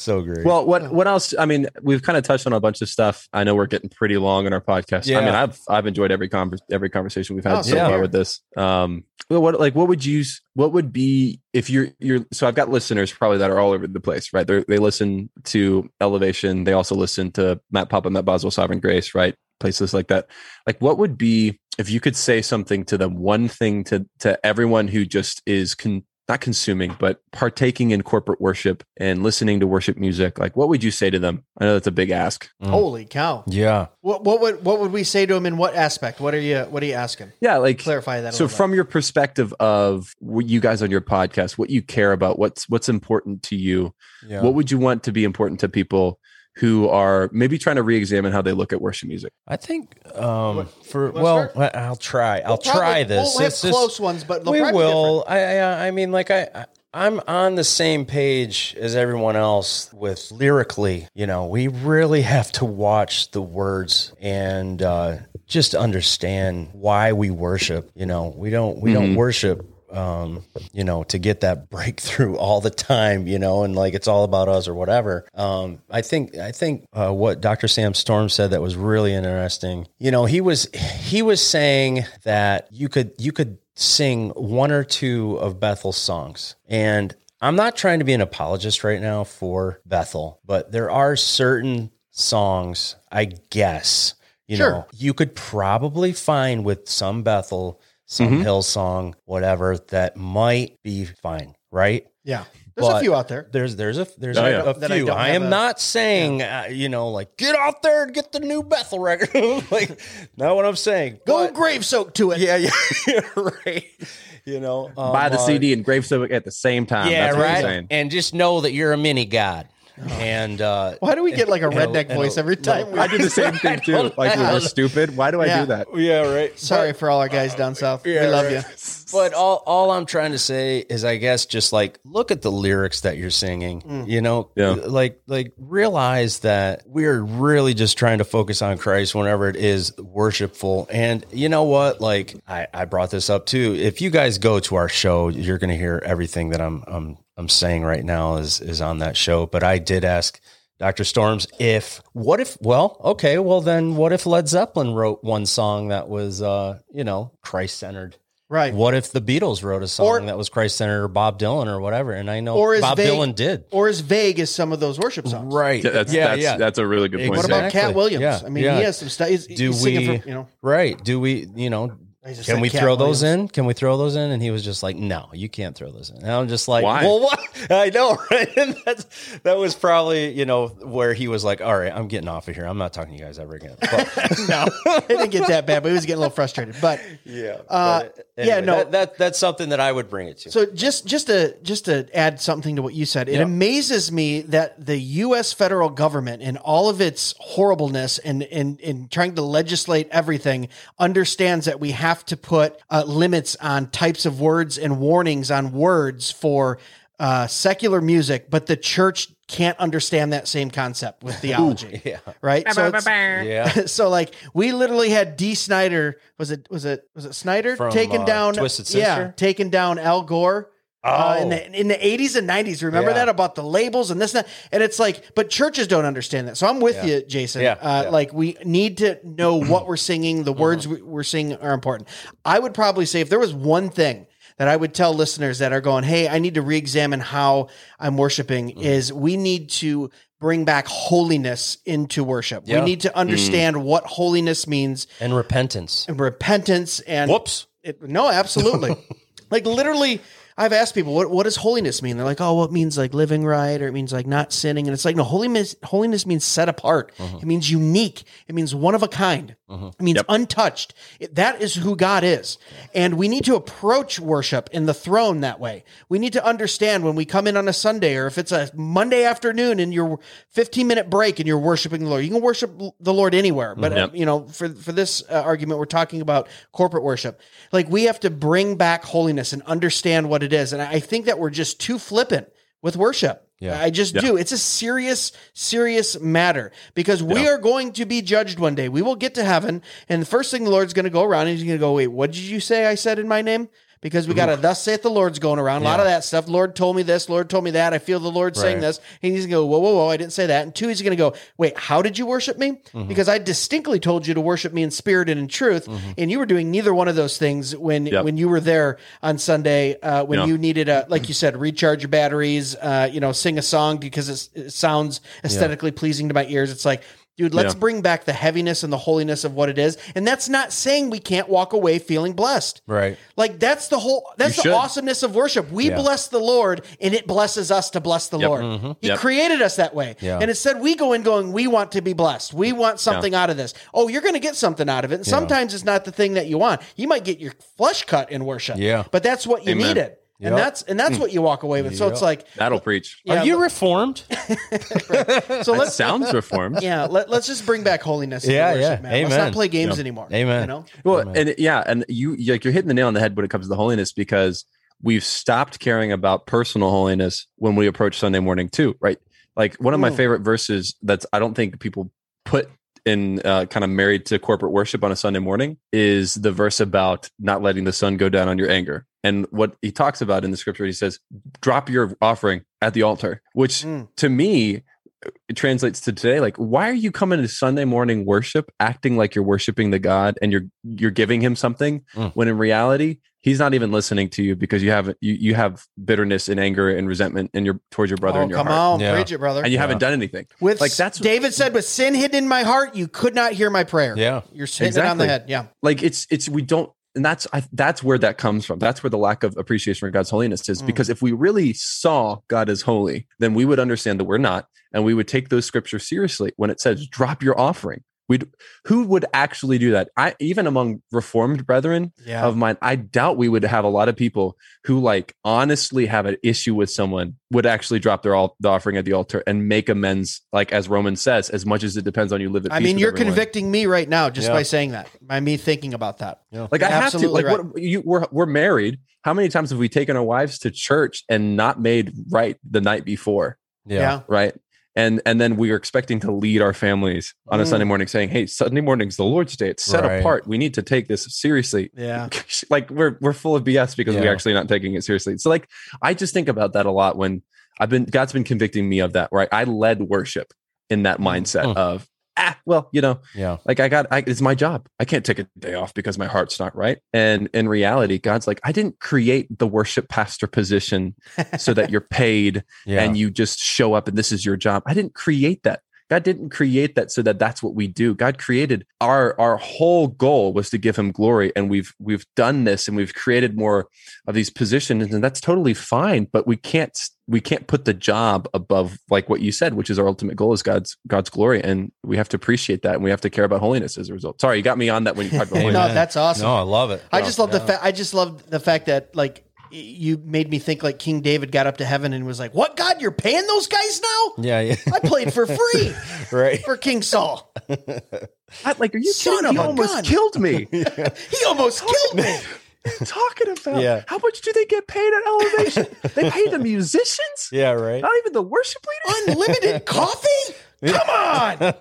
So great. Well, what what else? I mean, we've kind of touched on a bunch of stuff. I know we're getting pretty long in our podcast. I mean, I've I've enjoyed every convers every conversation we've had Oh, so yeah. far with this. Um, well, what like what would you what would be if you're you're so I've got listeners probably that are all over the place, right? They they listen to Elevation. They also listen to Matt Papa, Matt Boswell, Sovereign Grace, right? Places like that. Like, what would be if you could say something to them? One thing to to everyone who just is con- not consuming, but partaking in corporate worship and listening to worship music. Like, what would you say to them? I know that's a big ask. Mm. Holy cow! yeah. What what would what would we say to him in what aspect? What are you what are you asking? Yeah, like Clarify that. A so little bit. from your perspective of what you guys on your podcast what you care about what's what's important to you Yeah. what would you want to be important to people who are maybe trying to re-examine how they look at worship music I think um for well, start? I- I'll try. I'll We'll probably- try this. We'll have It's just- close ones, but they'll we will. I, I I mean, like I. I I'm on the same page as everyone else with lyrically. You know, we really have to watch the words and uh, just understand why we worship. You know, we don't we don't worship um, you know, to get that breakthrough all the time, you know, and like it's all about us or whatever. Um, I think I think uh, what Dr. Sam Storms said that was really interesting. You know, he was he was saying that you could you could sing one or two of Bethel's songs, and I'm not trying to be an apologist right now for Bethel, but there are certain songs, I guess, you Sure. know, you could probably find with some Bethel, some Hillsong, whatever, that might be fine, right? Yeah, there's a few out there. There's there's a there's Oh, a, yeah. a That I few. don't I am a- not saying uh, you know like get out there and get the new Bethel record. like not what I'm saying. Go But- grave soak to it. yeah, yeah, right. You know, um, buy the uh, cd and grave soak at the same time Yeah, that's what right. i'm saying And just know that you're a mini god. And uh, Why do we get like a redneck it'll- voice every time? we i do the same thing too like when know. we're stupid why do i Yeah. do that yeah, right. Sorry for all our guys down south. we love right. you. But all, all I'm trying to say is, I guess, just like look at the lyrics that you're singing. Mm. You know, Yeah. like like realize that we're really just trying to focus on Christ whenever it is worshipful. And you know what? Like I, I brought this up too. If you guys go to our show, you're going to hear everything that I'm I'm I'm saying right now is is on that show. But I did ask. Dr. Storms, if what if well, okay, well then what if Led Zeppelin wrote one song that was uh, you know, Christ centered? Right. What if the Beatles wrote a song Or- that was Christ centered or Bob Dylan or whatever? And I know Or Bob vague- Dylan did. Or as vague as some of those worship songs. Right. Yeah, that's yeah, that's yeah. that's a really good point What about Cat Williams? Yeah, I mean, yeah. he has some stuff. Do he's we- for, you know, right. Do we, you know, I just can we Cat throw those in? Can we throw those in? And he was just like, no, you can't throw those in. And I'm just like, Why? well, what? I know, right? And that's, that was probably, you know, where he was like, all right, I'm getting off of here. I'm not talking to you guys ever again. But, no, it didn't get that bad, but he was getting a little frustrated. But yeah. Uh, but yeah, no. That, that, that's something that I would bring it to. So just just to just to add something to what you said, it Yeah. amazes me that the U.S. federal government, in all of its horribleness and in in trying to legislate everything, understands that we have to put uh, limits on types of words and warnings on words for uh, secular music, but the church can't understand that same concept with theology. Yeah. Right? So, Yeah. so like we literally had Dee Snider was it was it was it Snider From, taken uh, down Twisted yeah taken down Al Gore uh, in Oh. the in the 80s and 90s remember Yeah. that about the labels and this and that and it's like but churches don't understand that so I'm with Yeah. you Jason Yeah, uh, yeah. Mm-hmm. like we need to know what we're singing the words we- we're singing are important I would probably say if there was one thing that I would tell listeners that are going, Hey, I need to re-examine how I'm worshiping Mm-hmm. is we need to bring back holiness into worship. We need to understand what holiness means And repentance. and repentance and Whoops. it, no, absolutely. like literally, I've asked people, what, what does holiness mean? They're like, oh, well, it means like living right or it means like not sinning. And it's like, no, holiness, holiness means set apart. Mm-hmm. It means unique. It means one of a kind. It means untouched. It, that is who God is. And we need to approach worship in the throne that way. We need to understand when we come in on a Sunday or if it's a Monday afternoon and your 15 minute break and you're worshiping the Lord. You can worship the Lord anywhere, but Yep. uh, you know, for for this uh, argument, we're talking about corporate worship. Like we have to bring back holiness and understand what it is. And I think that we're just too flippant with worship. Yeah. I just Yeah. do. It's a serious, serious matter because we Yeah. are going to be judged one day. We will get to heaven, and the first thing the Lord's going to go around and he's going to go, "Wait, what did you say? I said in my name." Because we got a thus saith the Lord's going around. A lot of that stuff. Lord told me this. Lord told me that. I feel the Lord saying this. And he's going to go, whoa, whoa, whoa. I didn't say that. And two, he's going to go, wait, how did you worship me? Mm-hmm. Because I distinctly told you to worship me in spirit and in truth. And you were doing neither one of those things when, Yep. when you were there on Sunday, uh, when Yeah. you needed a, like you said, recharge your batteries, uh, you know, sing a song because it's, it sounds aesthetically pleasing to my ears. It's like, Dude, let's Yeah. bring back the heaviness and the holiness of what it is. And that's not saying we can't walk away feeling blessed. Right. Like that's the whole that's the awesomeness of worship. We Yeah. bless the Lord and it blesses us to bless the Yep. Lord. Mm-hmm. He Yep. created us that way. Yeah. And instead we go in going, we want to be blessed. We want something out of this. Oh, you're gonna get something out of it. And sometimes it's not the thing that you want. You might get your flesh cut in worship. Yeah. But that's what you Amen. needed. And Yep. that's and that's what you walk away with. So it's like That'll preach. yeah, Are you let- reformed? so That let's sounds reformed. yeah, let, let's just bring back holiness. Yeah, worship, yeah. man. Let's Amen. not play games Yeah. anymore. Amen. You know? Well, and yeah, and you like you're hitting the nail on the head when it comes to the holiness because we've stopped caring about personal holiness when we approach Sunday morning too, right? Like one of my Mm. favorite verses that's I don't think people put in uh, kind of married to corporate worship on a Sunday morning is the verse about not letting the sun go down on your anger. And what he talks about in the scripture, he says, drop your offering at the altar, which Mm. to me it translates to today like why are you coming to sunday morning worship acting like you're worshiping the god and you're you're giving him something Mm. when in reality he's not even listening to you because you have you, you have bitterness and anger and resentment in your towards your brother oh, in your come heart on, Yeah. preach it, brother. and you Yeah. haven't done anything With Like, that's- David said, with sin hidden in my heart, you could not hear my prayer. Yeah. You're hitting it on the head. Yeah. like it's it's we don't and that's I, that's where that comes from that's where the lack of appreciation for god's holiness is Mm. because if we really saw god as holy then we would understand that we're not and we would take those scriptures seriously when it says drop your offering we'd who would actually do that i even among reformed brethren Yeah. of mine i doubt we would have a lot of people who like honestly have an issue with someone would actually drop their all the offering at the altar and make amends like as romans says as much as it depends on you live at I peace mean, with you're everyone. convicting me right now just Yeah. by saying that, by me thinking about that. Yeah. Like I have to. Absolutely Like what you we're we're married. How many times have we taken our wives to church and not made right the night before? Yeah. Right. And and then we are expecting to lead our families on a Mm. Sunday morning saying, Hey, Sunday morning's the Lord's day. It's set Right. apart. We need to take this seriously. Yeah. like we're we're full of BS because we're actually not taking it seriously. So like I just think about that a lot when I've been God's been convicting me of that, right? I led worship in that mindset Mm. of ah, well, you know, Yeah. like I got, I, it's my job. I can't take a day off because my heart's not right. And in reality, God's like, I didn't create the worship pastor position so that you're paid Yeah. and you just show up and this is your job. I didn't create that. God didn't create that so that that's what we do. God created our our whole goal was to give him glory and we've we've done this and we've created more of these positions and that's totally fine, but we can't we can't put the job above like what you said, which is our ultimate goal is God's God's glory and we have to appreciate that and we have to care about holiness as a result. Sorry, you got me on that when you talked about holiness. No, that's awesome. No, I love it. I just love the Yeah. fact. I just love the fact that like y- you made me think like King David got up to heaven and was like, "What God? You're paying those guys now? Yeah. Yeah. I played for free right. for King Saul. I- like are you Son kidding? of You a almost gun. killed me. He almost killed me." You talking about? Yeah. How much do they get paid at Elevation? they pay the musicians, Yeah, right. not even the worship leaders. Unlimited coffee? Come on.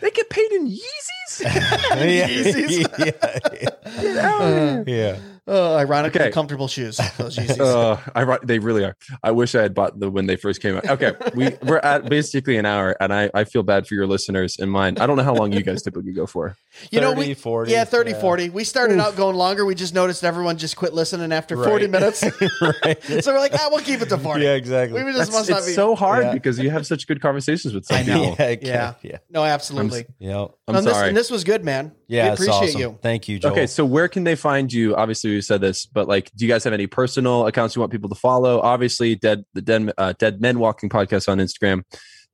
They get paid in Yeezys. yeah. Yeezys. yeah. yeah. Oh, ironically, Okay. comfortable shoes. Those Yeezys. Uh, I they really are. I wish I had bought them when they first came out. Okay, we we're at basically an hour, and I I feel bad for your listeners and mine. I don't know how long you guys typically go for. you know, we 40, yeah, 30, yeah. 40. We started out going longer. We just noticed everyone just quit listening after Right. 40 minutes. right. so we're like, ah, we'll keep it to 40. Yeah, exactly. We just That's- must not it's be. so hard Yeah. because you have such good conversations with some I know. people. yeah, Yeah. yeah. no, absolutely. Yeah. I'm and, this, sorry. and this was good, man. Yeah, we appreciate awesome. you. Thank you, Joel. Okay, so where can they find you? Obviously, we said this, but like, do you guys have any personal accounts you want people to follow? Obviously, Dead the Dead, uh, Dead Men Walking podcast on Instagram.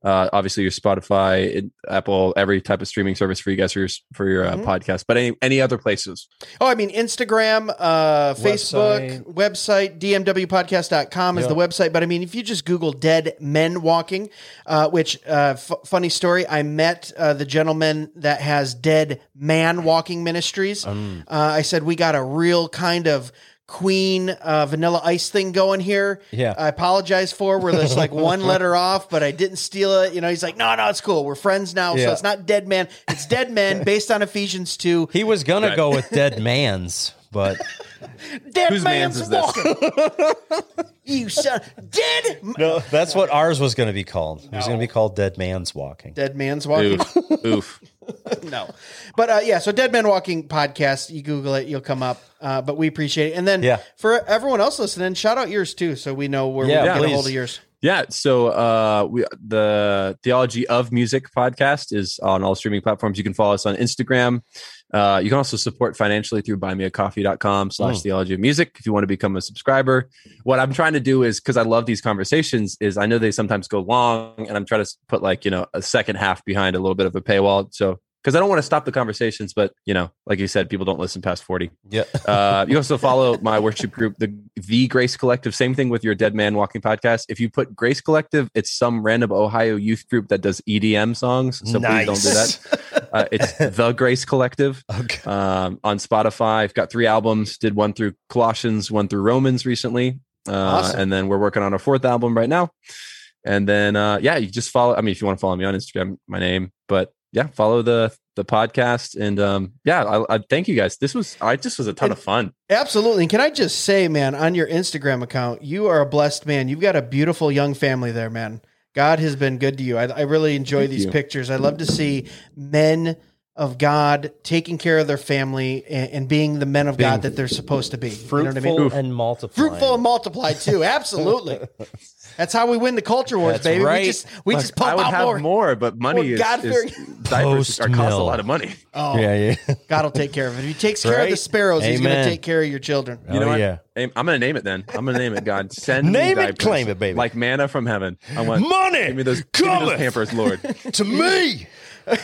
Uh, obviously, your Spotify, Apple, every type of streaming service for you guys for your for your uh, Mhm. podcast. But any any other places? Oh, I mean, Instagram, uh, Facebook, website, dmwpodcast.com is Yeah. the website. But I mean, if you just Google Dead Men Walking, uh, which, uh, f- funny story, I met uh, the gentleman that has Dead Man Walking Ministries. Um, Uh, I said, we got a real kind of Queen uh, Vanilla Ice thing going here. Yeah. I apologize for. We're just like one letter off, but I didn't steal it. You know, he's like, no, no, it's cool. We're friends now. So it's not Dead Man. It's Dead Men based on Ephesians 2. he was gonna Right. go with Dead Man's, but Dead Whose man's, man's is this? walking. you son, dead, no, that's what ours was gonna be called. It was gonna be called Dead Man's Walking. dead man's walking. Oof, oof. no, but uh, yeah. So Dead Man Walking podcast. You Google it, you'll come up. Uh, but we appreciate it. And then Yeah. for everyone else listening, shout out yours too, so we know where Yeah, we get a please. hold of yours. Yeah, so uh, we the Theology of Music podcast is on all streaming platforms. You can follow us on Instagram. Uh, you can also support financially through buymeacoffee.com slash Mm. theology of music if you want to become a subscriber. What I'm trying to do is because I love these conversations, is I know they sometimes go long, and I'm trying to put like, you know, a second half behind a little bit of a paywall. So because I don't want to stop the conversations, but you know, like you said, people don't listen past 40. Yeah. Uh, you also follow my worship group, the the Grace Collective. Same thing with your Dead Man Walking podcast. If you put Grace Collective, it's some random Ohio youth group that does EDM songs. So please don't do that. Uh, it's the Grace Collective Okay. um, on Spotify. I've got three albums. Did one through Colossians, one through Romans recently, uh, Awesome. and then we're working on a fourth album right now. And then uh, yeah, you just follow. I mean, if you want to follow me on Instagram, my name. But yeah, follow the the podcast. And um, yeah, I, I thank you guys. This was I just was a ton And- of fun. Absolutely. And can I just say, man, on your Instagram account, you are a blessed man. You've got a beautiful young family there, man. God has been good to you. I, I really enjoy Thank these you. pictures. I love to see men of God taking care of their family and, and being the men of Being God that they're supposed to be. You know what I Fruitful mean? and multiplying. Fruitful and multiply too. Absolutely. That's how we win the culture wars, That's baby. right. We just we Look, just pump I would out have more. more. but money more is, God-fearing- is diapers are, cost a lot of money. Oh, Yeah, yeah. God will take care of it. If he takes care of the Right? sparrows, he's going to take care of your children. You know oh, what? yeah. I'm gonna name it then. I'm gonna name it. God, send me Name it, claim it, baby. like manna from heaven. I want Money Give me those, give me those Pampers, Lord. to me. I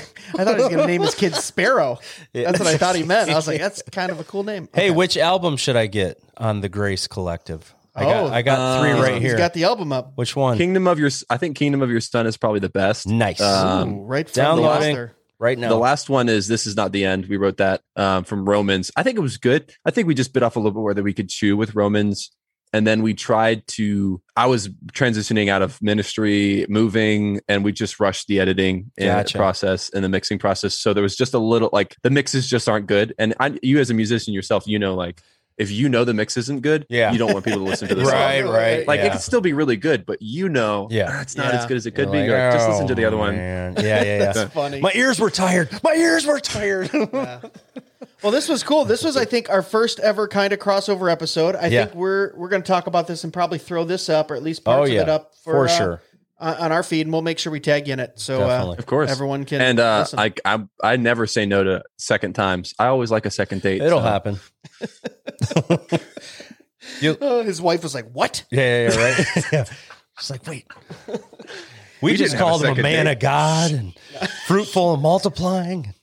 thought he was going to name his kid Sparrow. That's what I thought he meant. I was like, that's kind of a cool name. Hey, Okay. which album should I get on the Grace Collective? I got, Oh, I got three uh, right He's here. got the album up. which one? Kingdom of your, I think Kingdom of your Son is probably the best. nice. Um, Ooh, right from the downloading. author. right now. The last one is "This is not the end." We wrote that um, from Romans. I think it was good. I think we just bit off a little bit more that we could chew with Romans, and then we tried to. I was transitioning out of ministry, moving, and we just rushed the editing and Gotcha. process and the mixing process. So there was just a little like the mixes just aren't good. And I, you as a musician yourself, you know, like if you know the mix isn't good, Yeah. you don't want people to listen to the right, song. right. Like yeah. it could still be really good, but you know, Yeah. "Ah, it's not Yeah. as good as it could You're be. like, You're like, just listen "Oh, to the other one. Yeah, yeah, yeah. That's funny. My ears were tired. My ears were tired. Yeah. Well, this was cool. This was, I think, our first ever kind of crossover episode. I Yeah. think we're we're going to talk about this and probably throw this up or at least parts oh of it up for, for uh, sure. on on our feed, and we'll make sure we tag you in it so uh, Of course. everyone can. and uh. I, I I never say no to second times. I always like a second date. It'll so- happen. Oh, his wife was like, "What?" Yeah, yeah, yeah right. yeah. It's like, wait. We, We just didn't a called him a man date. of God and fruitful and multiplying.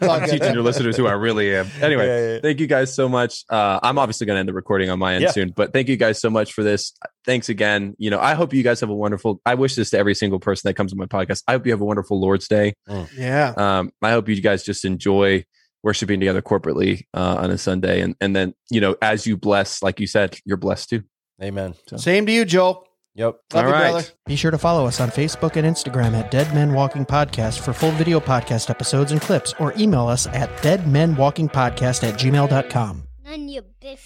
I'm teaching your listeners who I really am. Anyway, Yeah, yeah. thank you guys so much. Uh, I'm obviously going to end the recording on my end Yeah. soon, but thank you guys so much for this. Thanks again. You know, I hope you guys have a wonderful. I wish this to every single person that comes to my podcast. I hope you have a wonderful Lord's Day. Yeah, Um, I hope you guys just enjoy worshiping together corporately uh, on a Sunday, and and then you know as you bless, like you said, you're blessed too. Amen. Same to you, Joel. Yep. Love All you, right. brother. Be sure to follow us on Facebook and Instagram at Dead Men Walking Podcast for full video podcast episodes and clips, or email us at deadmenwalkingpodcast at gmail.com. None your biscuit.